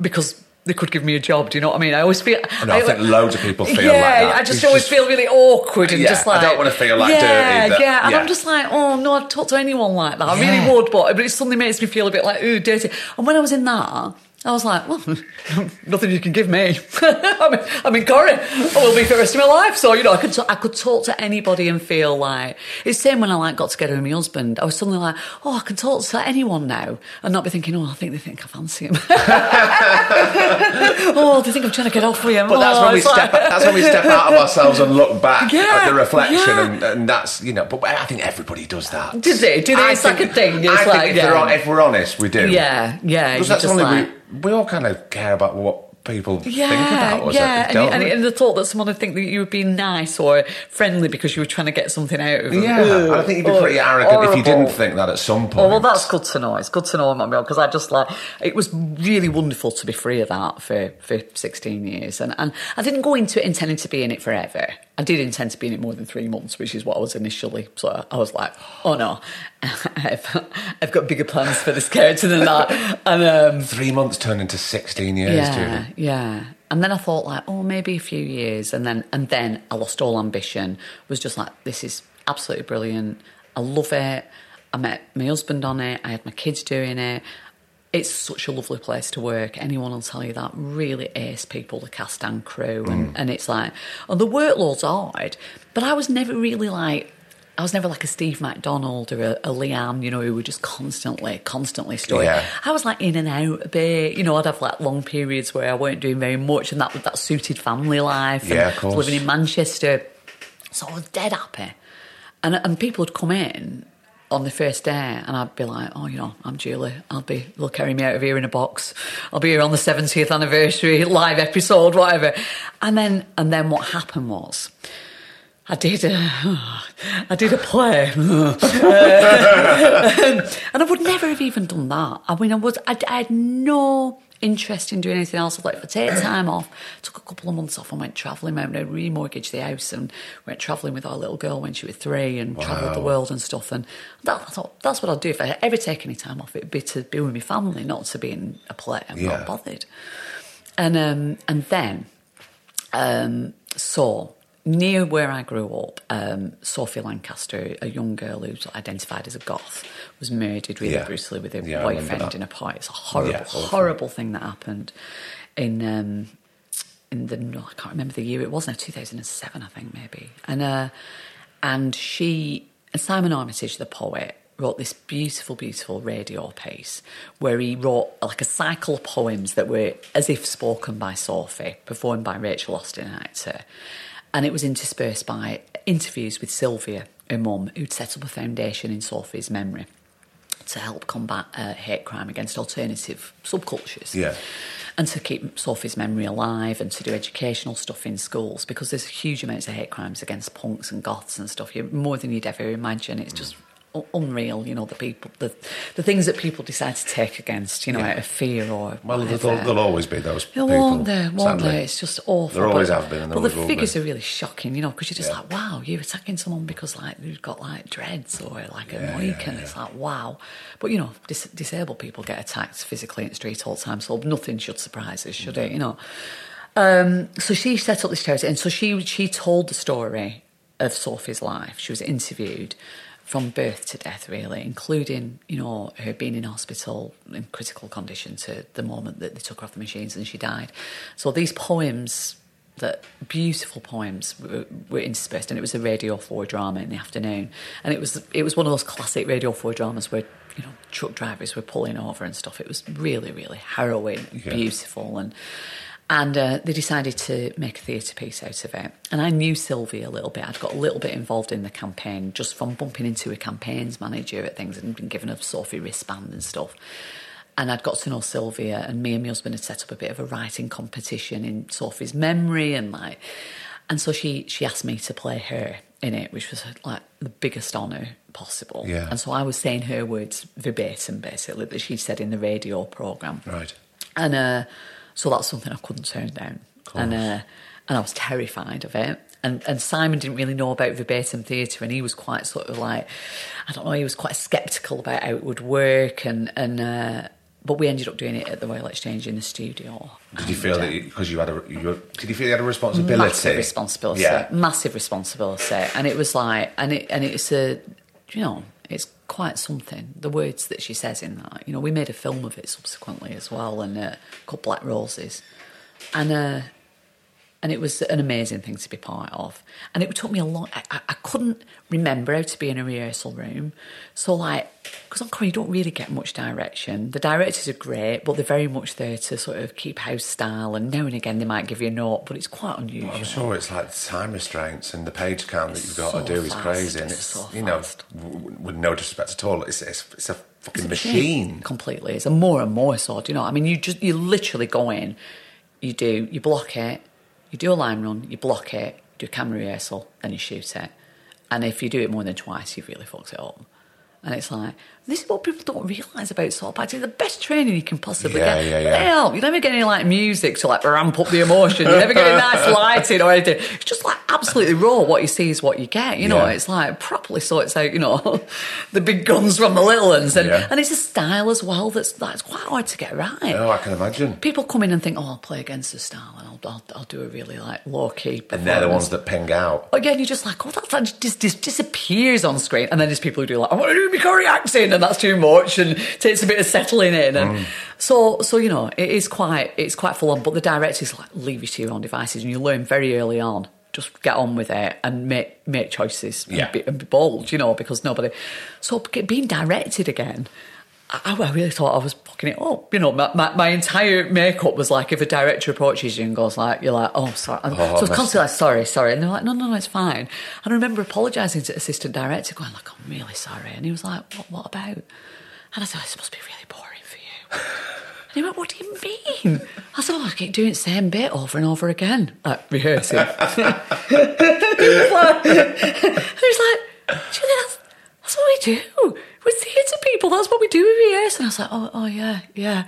because they could give me a job. Do you know what I mean? I always feel. I, know, I, I think loads of people feel yeah, like that. I just always just, feel really awkward and yeah, just like I don't want to feel like yeah, dirty. yeah, and yeah. I'm just like, oh no, I'd talk to anyone like that. I really would, but, but it suddenly makes me feel a bit like ooh dirty. And when I was in that, I was like, well, <laughs> nothing you can give me. I mean, I mean, Corrie, I will be for the rest of my life. So, you know, I could, t- I could talk to anybody and feel like, it's the same when I like got together with my husband. I was suddenly like, oh, I can talk to anyone now and not be thinking, oh, I think they think I fancy him. <laughs> oh, they think I'm trying to get off with him. But that's, oh, when we step, like... that's when we step out of ourselves and look back yeah, at the reflection. Yeah. And, and, that's, you know, but I think everybody does that. Do they? Do they? I it's think, like a thing. It's I like, think if, yeah. if, we're honest, we do. Yeah, yeah. Because that's just only like... we, we all kind of care about what people yeah, think about us. Yeah, don't and, we? and, the thought that someone would think that you were being nice or friendly because you were trying to get something out of them. Yeah, Ugh, I think you'd be oh, pretty arrogant horrible. if you didn't think that at some point. Oh, well, that's good to know. It's good to know, because I just like it was really wonderful to be free of that for, for 16 years. And, and I didn't go into it intending to be in it forever. I did intend to be in it more than three months, which is what I was initially. So I was like, oh no, <laughs> I've, I've got bigger plans for this character than that. <laughs> And um, three months turned into 16 years, yeah, Julie. Yeah. And then I thought like, oh, maybe a few years. And then, and then I lost all ambition. Was just like, this is absolutely brilliant. I love it. I met my husband on it. I had my kids doing it. It's such a lovely place to work. Anyone will tell you that. Really ace people, the cast and crew. And, Mm. and it's like, and the workload's hard. But I was never really like, I was never like a Steve McDonald or a, a Leanne, you know, who were just constantly, constantly story. Yeah. I was like in and out a bit. You know, I'd have like long periods where I weren't doing very much, and that that suited family life. Yeah, of course. living in Manchester, so I was dead happy. And and people would come in on the first day, and I'd be like, "Oh, you know, I'm Julie. I'll be. They'll carry me out of here in a box. I'll be here on the 70th anniversary <laughs> live episode, whatever." And then and then what happened was. I did a, <sighs> I did a play, <laughs> and I would never have even done that. I mean, I was, I, I had no interest in doing anything else. I thought if I take time off, took a couple of months off and went travelling. I remortgaged the house and went travelling with our little girl when she was three and travelled the world and stuff. And that, I thought that's what I'd do if I ever take any time off. It'd be to be with my family, not to be in a play. I'm Yeah. not bothered. And um, and then, um, so near where I grew up, um, Sophie Lancaster, a young girl who's identified as a goth, was murdered really Yeah. brutally with her Yeah, boyfriend in a party. It's a horrible, Yeah, horrible thing that happened in um, in the no, I can't remember the year. It was now two thousand and seven, I think maybe. And uh, and she and Simon Armitage, the poet, wrote this beautiful, beautiful radio piece where he wrote like a cycle of poems that were as if spoken by Sophie, performed by Rachel Austin, an actor. And it was interspersed by interviews with Sylvia, her mum, who'd set up a foundation in Sophie's memory to help combat uh, hate crime against alternative subcultures. Yeah. And to keep Sophie's memory alive and to do educational stuff in schools because there's huge amounts of hate crimes against punks and goths and stuff. More than you'd ever imagine. It's just u- unreal, you know, the people, the the things that people decide to take against, you know, Yeah. out of fear or Well, whatever. there'll, there'll always be those people. won't there, won't sadly. there? It's just awful. There always but, have been and there the figures are really shocking, you know, because you're just Yeah. like, wow, you're attacking someone because like you've got like dreads or like a Yeah, It's like wow, but you know, dis- disabled people get attacked physically in the street all the time, so nothing should surprise us, should it? You know. Um, so she set up this charity, and so she she told the story of Sophie's life. She was interviewed from birth to death, really, including you know her being in hospital in critical condition to the moment that they took her off the machines and she died. So these poems, that beautiful poems, were, were interspersed, and it was a Radio Four drama in the afternoon, and it was it was one of those classic Radio Four dramas where. You know, truck drivers were pulling over and stuff. It was really, really harrowing, Yeah. beautiful, and and uh, they decided to make a theatre piece out of it. And I knew Sylvie a little bit. I'd got a little bit involved in the campaign just from bumping into a campaigns manager at things and been given a Sophie wristband and stuff. And I'd got to know Sylvia, and me and my husband had set up a bit of a writing competition in Sophie's memory, and like, and so she she asked me to play her in it, which was like the biggest honour possible. Yeah. And so I was saying her words verbatim, basically, that she said in the radio programme. Right. And uh, so that's something I couldn't turn down. And uh, and I was terrified of it. And and Simon didn't really know about verbatim theatre, and he was quite sort of like, I don't know, he was quite sceptical about how it would work. And and uh, but we ended up doing it at the Royal Exchange in the studio. Did you feel uh, that because you had a you, did you feel you had a responsibility? massive responsibility, Yeah. massive responsibility, and it was like, and it and it's a, you know, it's quite something. The words that she says in that, you know, we made a film of it subsequently as well, and uh, called Black Roses, and uh, and it was an amazing thing to be part of. And it took me a long. I, I, couldn't remember how to be in a rehearsal room, so like because on Corrie you don't really get much direction. The directors are great, but they're very much there to sort of keep house style, and now and again they might give you a note, but it's quite unusual. Well, I'm sure it's like the time restraints and the page count that It's you've got so to do is crazy, and it's it's so you know, fast. w- with no disrespect at all, it's it's, it's a fucking It's a machine. completely. It's a more and more so. Do you know? I mean, you just you literally go in, you do you block it, you do a line run, you block it, do a camera rehearsal, then you shoot it. And if you do it more than twice, you've really fucked it up. And it's like this is what people don't realise about soap acting. The best training you can possibly Yeah, get. yeah, yeah. Hell, you never get any like music to like ramp up the emotion. You never get any nice <laughs> lighting or anything. It's just like absolutely raw. What you see is what you get. You know, Yeah. it's like properly sorts out. You know, <laughs> the big guns from the little ones, and Yeah. and it's a style as well that's that's quite hard to get right. Oh, I can imagine. People come in and think, oh, I'll play against the style, and I'll I'll, I'll do a really like low key. And they're the ones that ping out. Again, you're just like, oh, that, that just, just disappears on screen. And then there's people who do like, I want to do my Corrie accent, and that's too much, and takes a bit of settling in. And Mm. so, so you know, it is quite, it's quite full on. But the directors like leave you to your own devices, and you learn very early on. Just get on with it and make make choices Yeah. and, be, and be bold, you know, because nobody. So being directed again, I, I really thought I was it up. Oh, you know, my, my, my entire makeup was like if a director approaches you and goes like, you're like, oh, sorry. Oh, so it's that's- constantly like, sorry, sorry. And they're like, no, no, no, it's fine. And I remember apologising to assistant director, going like, I'm really sorry. And he was like, what, what about? And I said, it's supposed to be really boring for you. And he went, what do you mean? I said, oh, I keep doing the same bit over and over again, like rehearsing. <laughs> he was like, he was like, Julie, that's, that's what we do. We're theatre people. That's what we do with rehearse. And I was like, oh, oh yeah, yeah.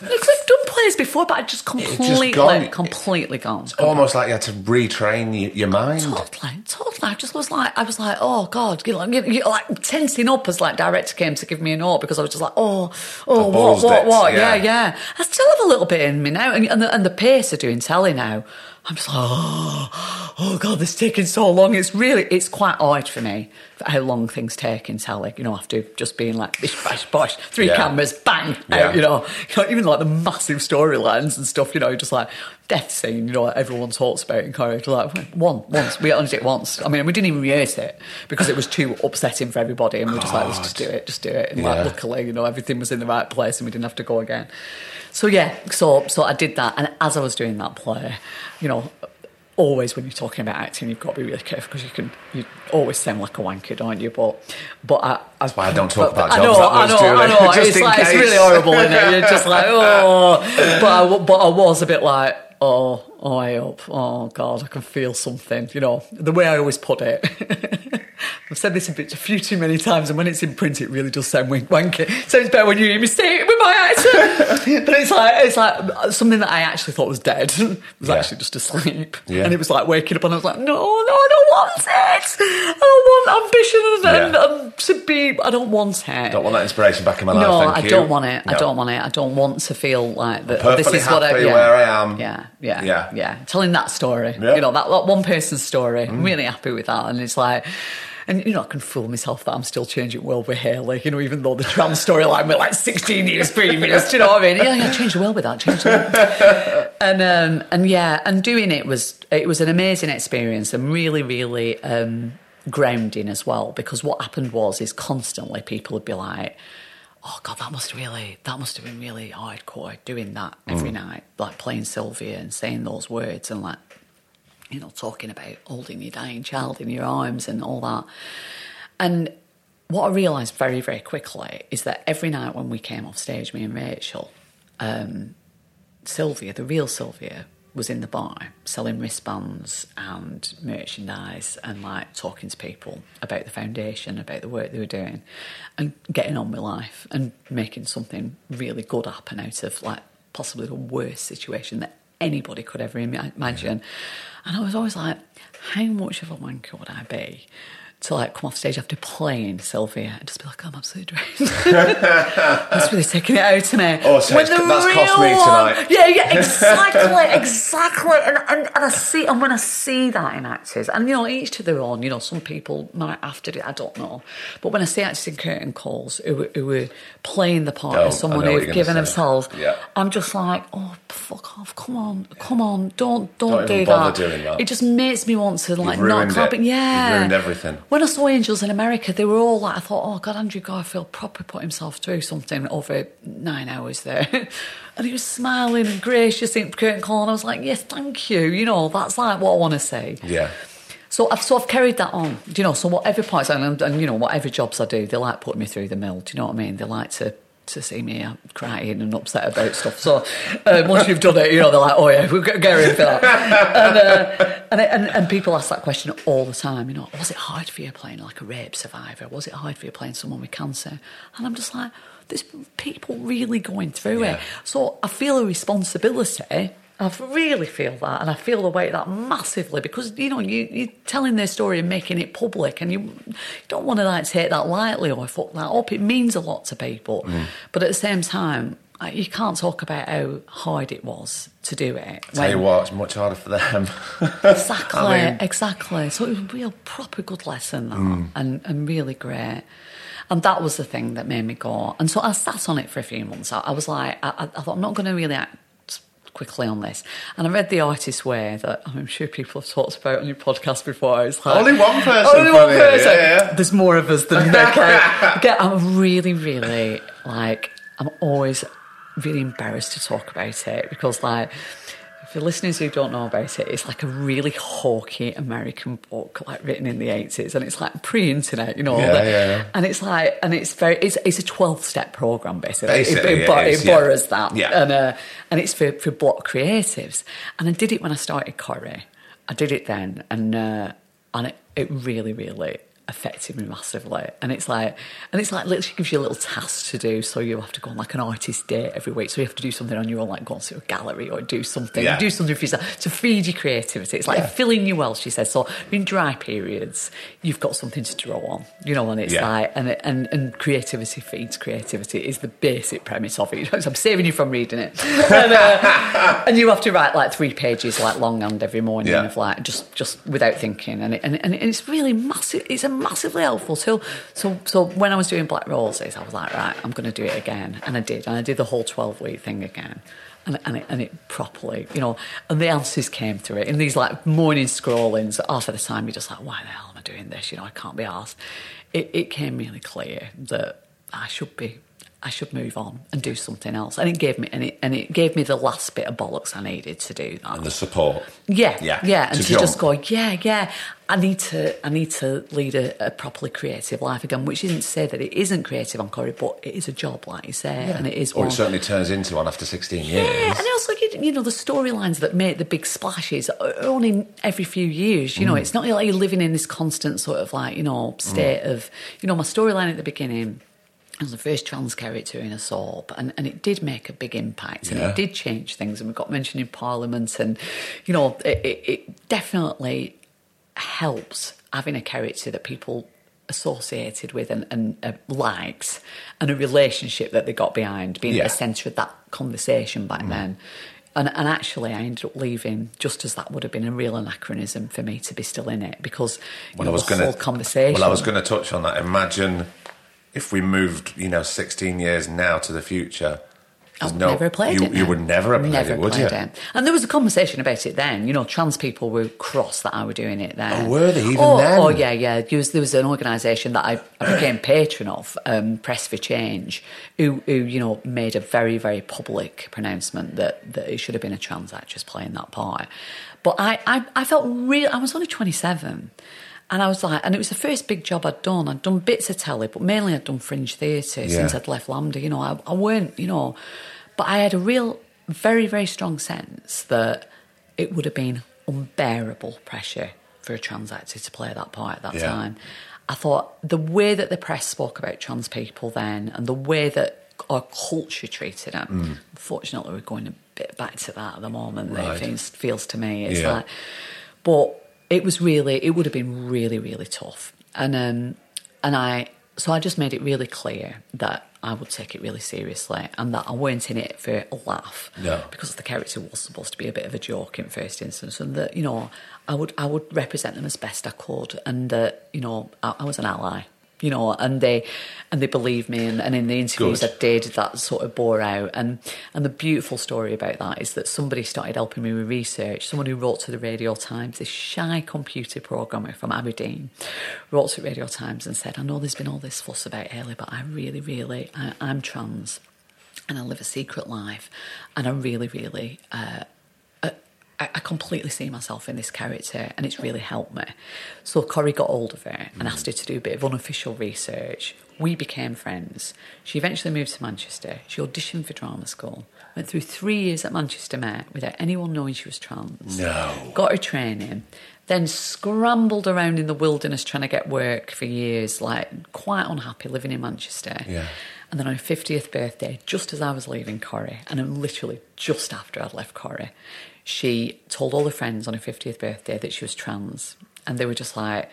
Because I've done plays before, but I just completely, gone. completely gone. It's Almost like you had to retrain y- your mind. Totally, totally. I just was like, I was like, oh god, you know, you, like tensing up as like director came to give me an note because I was just like, oh, oh, what, what, what? yeah. Yeah. yeah, I still have a little bit in me now, and, and, the, and the pace of doing telly now. I'm just like, oh, oh god, this is taking so long. It's really, it's quite odd for me for how long things take in telly. You know, after just being like bish bash bosh, three Yeah. cameras, bang, Yeah. out, you know, you know, even like the massive storylines and stuff. You know, just like death scene. You know, like everyone talks about in Courage. Like one, once we only did it once. I mean, we didn't even rehearse it because it was too upsetting for everybody, and we were just like, let's just do it, just do it. And Yeah. like, luckily, you know, everything was in the right place, and we didn't have to go again. So yeah, so so I did that, and as I was doing that play, you know. Always, when you're talking about acting, you've got to be really careful because you can you always sound like a wanker, don't you? But but I, That's why I don't talk about jobs. I know, that I know, I know. <laughs> it's like it's really horrible, isn't it? You're just <laughs> like, oh. But I, but I was a bit like, oh, oh, I hope, oh God, I can feel something. You know, the way I always put it. <laughs> I've said this a, bit, a few too many times, and when it's in print, it really does sound wink wanky. Sounds better when you hear me say it with my accent. <laughs> but it's like it's like something that I actually thought was dead <laughs> it was Yeah. actually just asleep, Yeah. and it was like waking up, and I was like, no, no, I don't want it. I don't want ambition and, Yeah. and, and to be. I don't want it. Don't want that inspiration back in my life. No, I you. don't want it. I don't want it. I don't want to feel like that. this is what I, happy yeah, where I am. Yeah, yeah, Yeah. Yeah, Telling that story, Yeah. Mm. you know, that, that one person's story. I'm really happy with that, and it's like. And you know, I can fool myself that I'm still changing the world with Hayley, you know, even though the trans storyline was like 16 years previous. Do you know what I mean? Yeah, yeah, change the world with that. Change the <laughs> and um, and yeah, and doing it was it was an amazing experience and really, really um, grounding as well. Because what happened was is constantly people would be like, "Oh God, that must really that must have been really hardcore doing that every night, like playing Sylvia and saying those words and like." You know, talking about holding your dying child in your arms and all that. And what I realised very, very quickly is that every night when we came off stage, me and Rachel, um, Sylvia, the real Sylvia, was in the bar selling wristbands and merchandise and like talking to people about the foundation, about the work they were doing, and getting on with life and making something really good happen out of like possibly the worst situation that anybody could ever ima- imagine. And I was always like, how much of a wanker would I be? To like come off stage after playing Sylvia and just be like, oh, I'm absolutely drained. <laughs> That's really taking it out of me. Oh, so When the that's cost me real one- tonight. Yeah, yeah, <laughs> exactly, exactly. And, and, and I see, and when I see that in actors, and you know, each to their own. You know, some people might after it, I don't know. But when I see actors in curtain calls who, were- who were playing the part Don't. of someone who've given themselves, Yeah. I'm just like, oh, fuck off! Come on, come on! Don't don't, Don't do that. that. It just makes me want to like not clap. Yeah, You've ruined everything. When I saw Angels in America, they were all like, I thought, oh God, Andrew Garfield proper put himself through something over nine hours there. <laughs> and he was smiling and gracious in curtain call, and I was like, yes, thank you. You know, that's like what I want to say. Yeah. So I've sort of carried that on, do you know. So whatever parts and, and you know whatever jobs I do, they like putting me through the mill. Do you know what I mean? They like to to see me crying and upset about stuff. So uh, once you've done it, you know they're like, oh yeah, we've got Gary for that. and, uh, and, and and people ask that question all the time. You know, was it hard for you playing like a rape survivor? Was it hard for you playing someone with cancer? And I'm just like, there's people really going through Yeah. it. So I feel a responsibility. I really feel that, and I feel the weight of that massively because you know you, you're telling their story and making it public, and you, you don't want to like take that lightly or fuck that up. It means a lot to people, but at the same time, you can't talk about how hard it was to do it. Tell you what, it's much harder for them. <laughs> Exactly, I mean- exactly. So it was a real proper good lesson, that, Mm. and, and really great. And that was the thing that made me go. And so I sat on it for a few months. I, I was like, I, I I thought, I'm not going to really act quickly on this. And I read The Artist's Way that I'm sure people have talked about on your podcast before. It's like, Only one person Only one person. yeah, yeah. There's more of us than <laughs> Nick. Again, I'm really, really like, I'm always really embarrassed to talk about it because, like, for listeners who don't know about it, it's like a really hawky American book, like written in the 80s, and it's like pre-internet, you know. Yeah, that- yeah, yeah. And it's like, and it's very, it's, it's a 12-step program basically. Basically, it, it is, it yeah. borrows that, Yeah. and uh, and it's for for block creatives. And I did it when I started Corrie. I did it then, and uh, and it, it really, really affected me massively. And it's like, and it's like literally gives you a little task to do. So you have to go on like an artist day every week. So you have to do something on your own, like go on to a gallery or do something, Yeah. do something for yourself to feed your creativity. It's like Yeah. filling you well, she says. So in dry periods, you've got something to draw on, you know, and it's Yeah. like, and, and, and creativity feeds creativity is the basic premise of it. <laughs> So I'm saving you from reading it. <laughs> and, uh, and you have to write like three pages like longhand every morning of like just just without thinking and it, and, and it's really massive it's a massively helpful tool so so when I was doing Black Roses I was like right I'm going to do it again. And I did and I did the whole 12 week thing again. And, and, it, and it properly you know and the answers came through it. In these like morning scrollings half of the time you're just like why the hell am I doing this? You know I can't be asked. It, it came really clear that I should be I should move on and do something else. And it gave me and it and it gave me the last bit of bollocks I needed to do that. and the support. yeah, Yeah, yeah, and to to, just go, yeah, yeah. I need to, I need to lead a, a properly creative life again. Which isn't to say that it isn't creative on Corrie, but it is a job, like you say, and it is Or one. it certainly turns into one after 16 years. Yeah, and also you, you know the storylines that make the big splashes are only every few years. You know, Mm. it's not like you're living in this constant sort of like you know state of you know my storyline at the beginning. Was the first trans character in a soap, and, and it did make a big impact, and Yeah. it did change things, and we got mentioned in Parliament, and you know, it, it, it definitely helps having a character that people associated with and, and uh, likes, and a relationship that they got behind, being Yeah. at the centre of that conversation back then. And, and actually, I ended up leaving just as that would have been a real anachronism for me to be still in it because Well, know, I was the going whole to conversation. Well, I was going to touch on that. Imagine if we moved, you know, 16 years now to the future. I no- never have played you, it. You would never have played never it, would played you? it. And there was a conversation about it then. You know, trans people were cross that I were doing it then. Oh, were they? Even oh, then? Oh, yeah, yeah. There was, there was an organisation that I, I became patron of, um, Press for Change, who, who, you know, made a very, very public pronouncement that, that it should have been a trans actress playing that part. But I, I, I felt real. I was only 27. And I was like, and it was the first big job I'd done. I'd done bits of telly, but mainly I'd done fringe theatre since I'd left LAMDA. You know, I, I weren't, you know, but I had a real, very, very strong sense that it would have been unbearable pressure for a trans actor to play that part at that Yeah. time. I thought the way that the press spoke about trans people then and the way that our culture treated them, Mm. unfortunately, we're going a bit back to that at the moment. Right. It feels, feels to me. It's Yeah. like, but it was really, it would have been really, really tough. And, um, and I, so I just made it really clear that I would take it really seriously and that I weren't in it for a laugh. No. Because the character was supposed to be a bit of a joke in first instance and that, you know, I would, I would represent them as best I could and that, you know, I, I was an ally. You know, and they and they believed me, and, and in the interviews Good. I did, that sort of bore out. And and the beautiful story about that is that somebody started helping me with research. Someone who wrote to the Radio Times, this shy computer programmer from Aberdeen, wrote to Radio Times and said, "I know there's been all this fuss about Hayley, but I really, really, I, I'm trans, and I live a secret life, and I really, really." Uh, I, I completely see myself in this character and it's really helped me. So Corrie got hold of her and asked her to do a bit of unofficial research. We became friends. She eventually moved to Manchester. She auditioned for drama school. Went through three years at Manchester Met without anyone knowing she was trans. No. Got her training. Then scrambled around in the wilderness trying to get work for years, like quite unhappy living in Manchester. Yeah. And then on her 50th birthday, just as I was leaving Corrie, and I'm literally just after I'd left Corrie, she told all her friends on her 50th birthday that she was trans. And they were just like,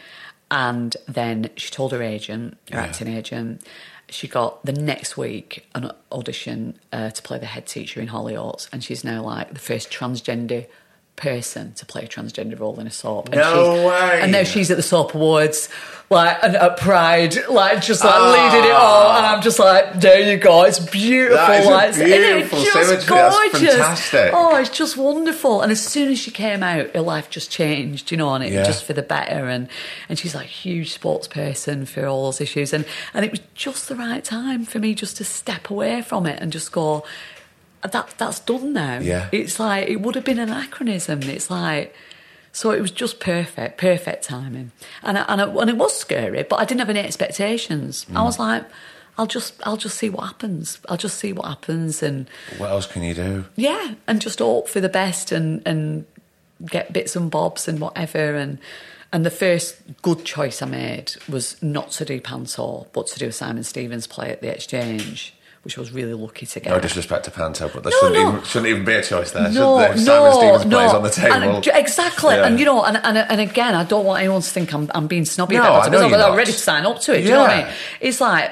and then she told her agent, her Yeah. acting agent, she got the next week an audition uh, to play the head teacher in Hollyoaks, and she's now like the first transgender person to play a transgender role in a soap. And No she's- way. And now she's at the soap awards, like and at Pride, like just like Ah. leading it all, and I'm just like, there you go, it's beautiful. That is like, beautiful just symmetry, that's gorgeous? fantastic. Oh, it's just wonderful. And as soon as she came out, her life just changed, you know, and it Yeah. just for the better. And and she's like a huge sports person for all those issues, and and it was just the right time for me just to step away from it and just go. That that's done now. Yeah. It's like it would have been anachronism. It's like so it was just perfect, perfect timing, and I, and, I, and it was scary, but I didn't have any expectations. I was mm. like, I'll just I'll just see what happens. I'll just see what happens, and What else can you do? yeah, and just hope for the best and and get bits and bobs and whatever. And and the first good choice I made was not to do Panto, but to do a Simon Stephens play at the Exchange, which I was really lucky to get. No disrespect to Panto, but there No, shouldn't, no. Even, shouldn't even be a choice there. No, there? no, Stephens no. plays on the table. And, exactly, Yeah. and you know, and, and and again, I don't want anyone to think I'm I'm being snobby No, about it because I'm not. ready to sign up to it. Do you know what I mean? It's like uh,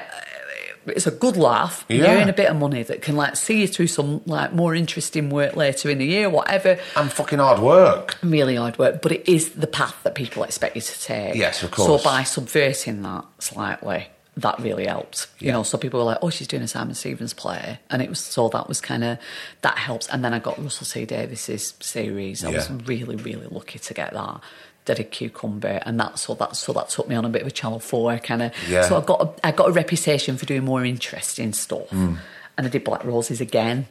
it's a good laugh. You Yeah. earn a bit of money that can like see you through some like more interesting work later in the year, whatever. And fucking hard work. Really hard work, but it is the path that people expect you to take. Yes, of course. So by subverting that slightly, that really helped. You Yeah. know, so people were like, "Oh, she's doing a Simon Stephens play," and it was so that was kind of that helps. And then I got Russell T Davies's series. I was really, really lucky to get that. Did a cucumber, and that so that so that took me on a bit of a Channel Four kind of. Yeah. So I got a, I got a reputation for doing more interesting stuff, Hmm. and I did Black Roses again,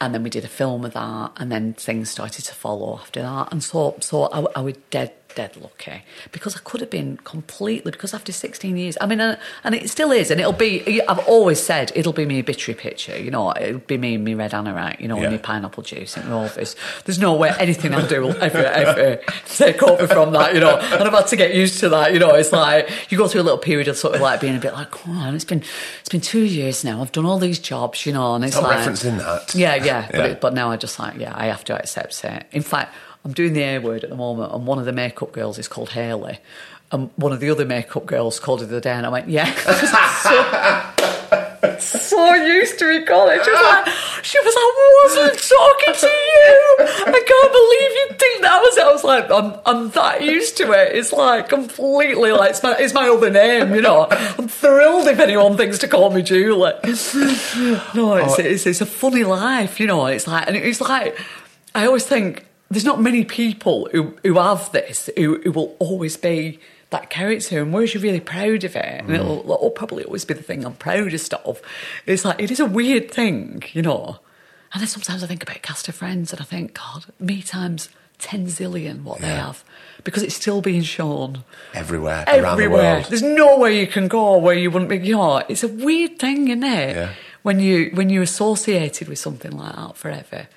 and then we did a film of that, and then things started to follow after that, and so so I, I was dead dead lucky eh? because I could have been completely because after 16 years I mean and it still is and it'll be I've always said it'll be me bittery picture you know it'll be me and me red anorak you know Yeah. and me pineapple juice in the office there's no way anything I do will ever ever take over from that you know and I've had to get used to that you know it's like you go through a little period of sort of like being a bit like come on it's been it's been two years now I've done all these jobs you know and it's Stop like referencing that. yeah, yeah. But, it, but now I just like, yeah, I have to accept it. In fact, I'm doing the air word at the moment, and one of the makeup girls is called Hayley. And one of the other makeup girls called her the other day, and I went, yeah. <laughs> so, so used to it. She was like, she was like, I wasn't talking to you. I can't believe you think that was it. I was like, I'm, I'm that used to it. It's like completely like, it's my, it's my other name, you know. I'm thrilled if anyone thinks to call me Julie. <laughs> No, it's, oh. it's, it's a funny life, you know. It's like, and it's like, I always think there's not many people who, who have this who, who will always be that character, and whereas you're really proud of it, and it'll, it'll probably always be the thing I'm proudest of. It's like it is a weird thing, you know. And then sometimes I think about cast of friends, and I think, God, me times ten zillion what they have, because it's still being shown Everywhere, around the everywhere. world. There's nowhere you can go where you wouldn't be. You know, it's a weird thing, isn't it? Yeah. When you when you're associated with something like that forever.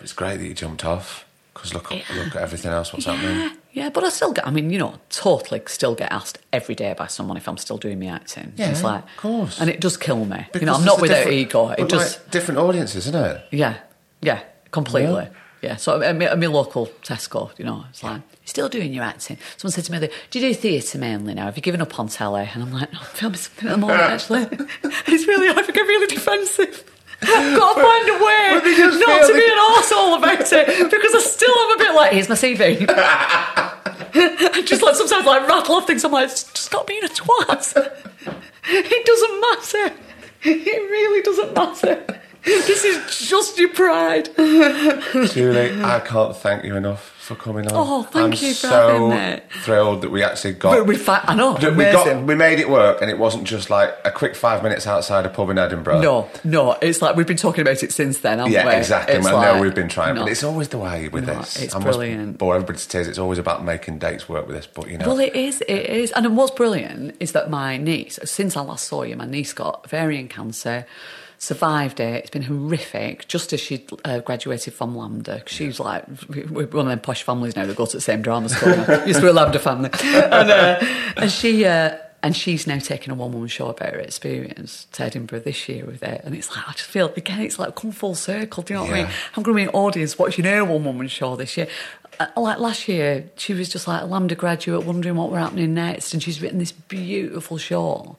It's great that you jumped off. Because look, look at everything else. What's happening? Yeah, yeah, but I still get. I mean, you know, totally still get asked every day by someone if I'm still doing my acting. Yeah, it's like, of course. and it does kill me. you know, I'm not without ego. It just, like, different audiences, isn't it? yeah, yeah, completely. Yeah. Yeah. So at my, local Tesco, you know, it's like, you're still doing your acting. Someone said to me, "Do you do theatre mainly now? Have you given up on telly?" And I'm like, "No, I'm filming something at the moment. <laughs> Actually, <laughs> it's really, I think I'm really defensive." I've got to find a way But they just not to be an arsehole about it because I still am a bit like, here's my CV. I <laughs> just like sometimes like rattle off things. I'm like, stop being a twat. <laughs> It doesn't matter. It really doesn't matter. This is just your pride. Julie, I can't thank you enough for coming on. Oh, thank I'm you for so having me. thrilled that we actually got. But we fa- I know, we got. We made it work, and it wasn't just like a quick five minutes outside a pub in Edinburgh. No, no, it's like we've been talking about it since then, haven't Yeah, we? exactly. It's I know we've been trying, no. but it's always the way with No, this. it's I brilliant. bore everybody to tears. It's always about making dates work with this, but you know. Well, it is, it is. And what's brilliant is that my niece, since I last saw you, my niece got ovarian cancer, survived it. It's been horrific, just as she uh, graduated from LAMDA. She's like, we're one of them posh families now that go to the same drama school. Used to be a LAMDA family. <laughs> And, uh, and she... Uh, and she's now taking a one woman show about her experience to Edinburgh this year with it. And it's like, I just feel, again, it's like come full circle. Do you know what I mean? I'm going to be an audience watching her one woman show this year. Uh, Like last year, she was just like a LAMDA graduate wondering what were happening next. And she's written this beautiful show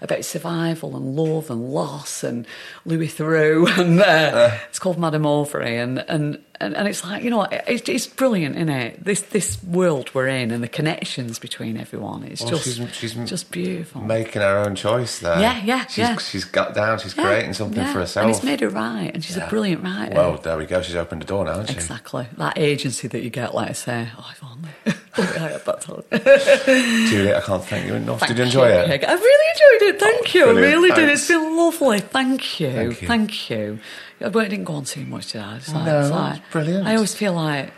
about survival and love and loss and Louis Theroux. <laughs> And uh, it's called Madame Ovary. And, and, and, and it's like, you know, it, it's brilliant, isn't it? This, this world we're in and the connections between everyone. It's Well, just, she's- she's just beautiful. making her own choice there. Yeah, yeah, she's, yeah. She's got down. She's Yeah, creating something yeah. for herself. And it's made her right. And she's a brilliant writer. Well, there we go. She's opened the door now, hasn't she? Exactly. That agency that you get, like I say, oh, if only. <laughs> Oh, I had that. Julie, I can't thank you enough. Thank Did you enjoy you, it? I really enjoyed it. Thank oh, you. I really did. It's been lovely. Thank you. Thank you. Thank you. I didn't go on too much, did I? It's like, No, it's like- brilliant. I always feel like,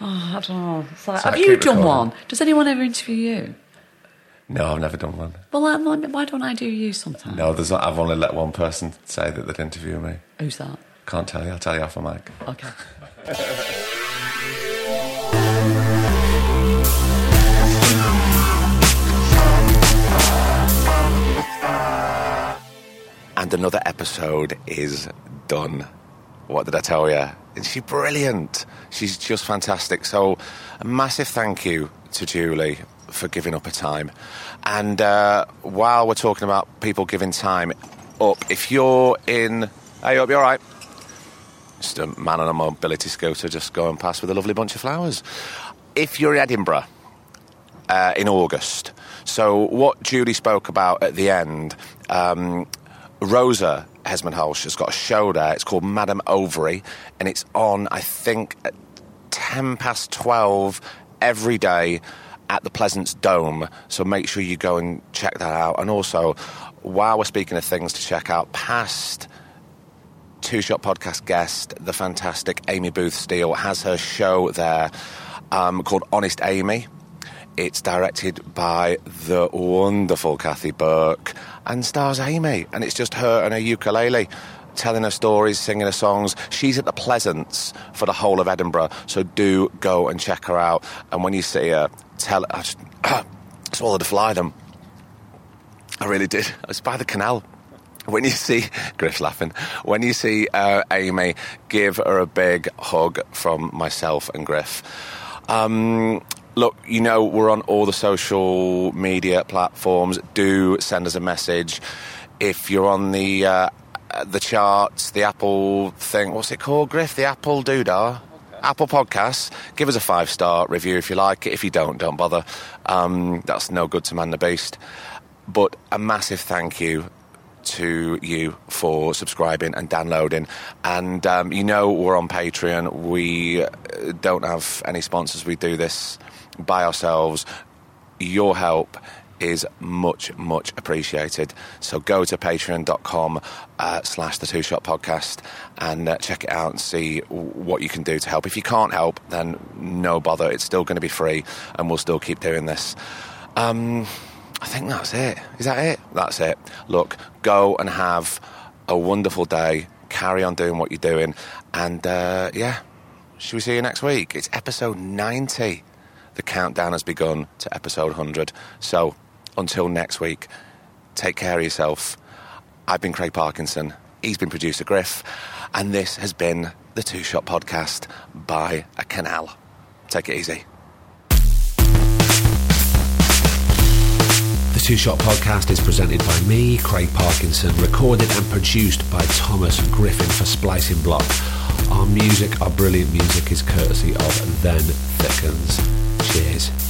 oh, I don't know. It's like, It's have you done recording. one? Does anyone ever interview you? No, I've never done one. Well, why why don't I do you sometime? No, there's not, I've only let one person say that they'd interview me. Who's that? Can't tell you. I'll tell you off a mic. Okay. <laughs> And another episode is done. What did I tell you? Is she brilliant? She's just fantastic. So, a massive thank you to Julie for giving up her time. And uh, while we're talking about people giving time up, if you're in. Hey, up, you're all right? Just a man on a mobility scooter just going past with a lovely bunch of flowers. If you're in Edinburgh, uh, in August. So what Julie spoke about at the end, um, Rosa Hesmondhalgh has got a show there. It's called Madame Ovary, and it's on, I think, at 10 past 12 every day at the Pleasance Dome. So make sure you go and check that out. And also, while we're speaking of things to check out, past Two Shot Podcast guest, the fantastic Amy Booth Steel, has her show there um, called Honest Amy. It's directed by the wonderful Kathy Burke and stars Amy. And it's just her and her ukulele telling her stories, singing her songs. She's at the Pleasance for the whole of Edinburgh, so do go and check her out. And when you see her, tell her. <coughs> I swallowed a fly them. I really did. It's by the canal. When you see <laughs> Griff's laughing, when you see uh, Amy, give her a big hug from myself and Griff. Um, look, you know we're on all the social media platforms. Do send us a message if you're on the uh, the charts, the Apple thing. What's it called, Griff? The Apple Doodah. Apple Podcasts. Give us a five star review if you like it. If you don't, don't bother. Um, that's no good to man the beast. But a massive thank you to you for subscribing and downloading. And um, you know, we're on Patreon. We uh, don't have any sponsors. We do this by ourselves. Your help is much, much appreciated. So go to patreon.com uh, slash the two shot podcast and uh, check it out and see what you can do to help. If you can't help, then no bother. It's still going to be free and we'll still keep doing this. Um, I think that's it. Is that it? That's it. Look, go and have a wonderful day. Carry on doing what you're doing. And uh, yeah, should we see you next week? It's episode 90. The countdown has begun to episode 100. So until next week, take care of yourself. I've been Craig Parkinson. He's been producer Griff. And this has been the Two Shot Podcast by a canal. Take it easy. The Two Shot Podcast is presented by me, Craig Parkinson, recorded and produced by Thomas Griffin for Splicing Block. Our music, our brilliant music, is courtesy of Then Thickens. Cheers.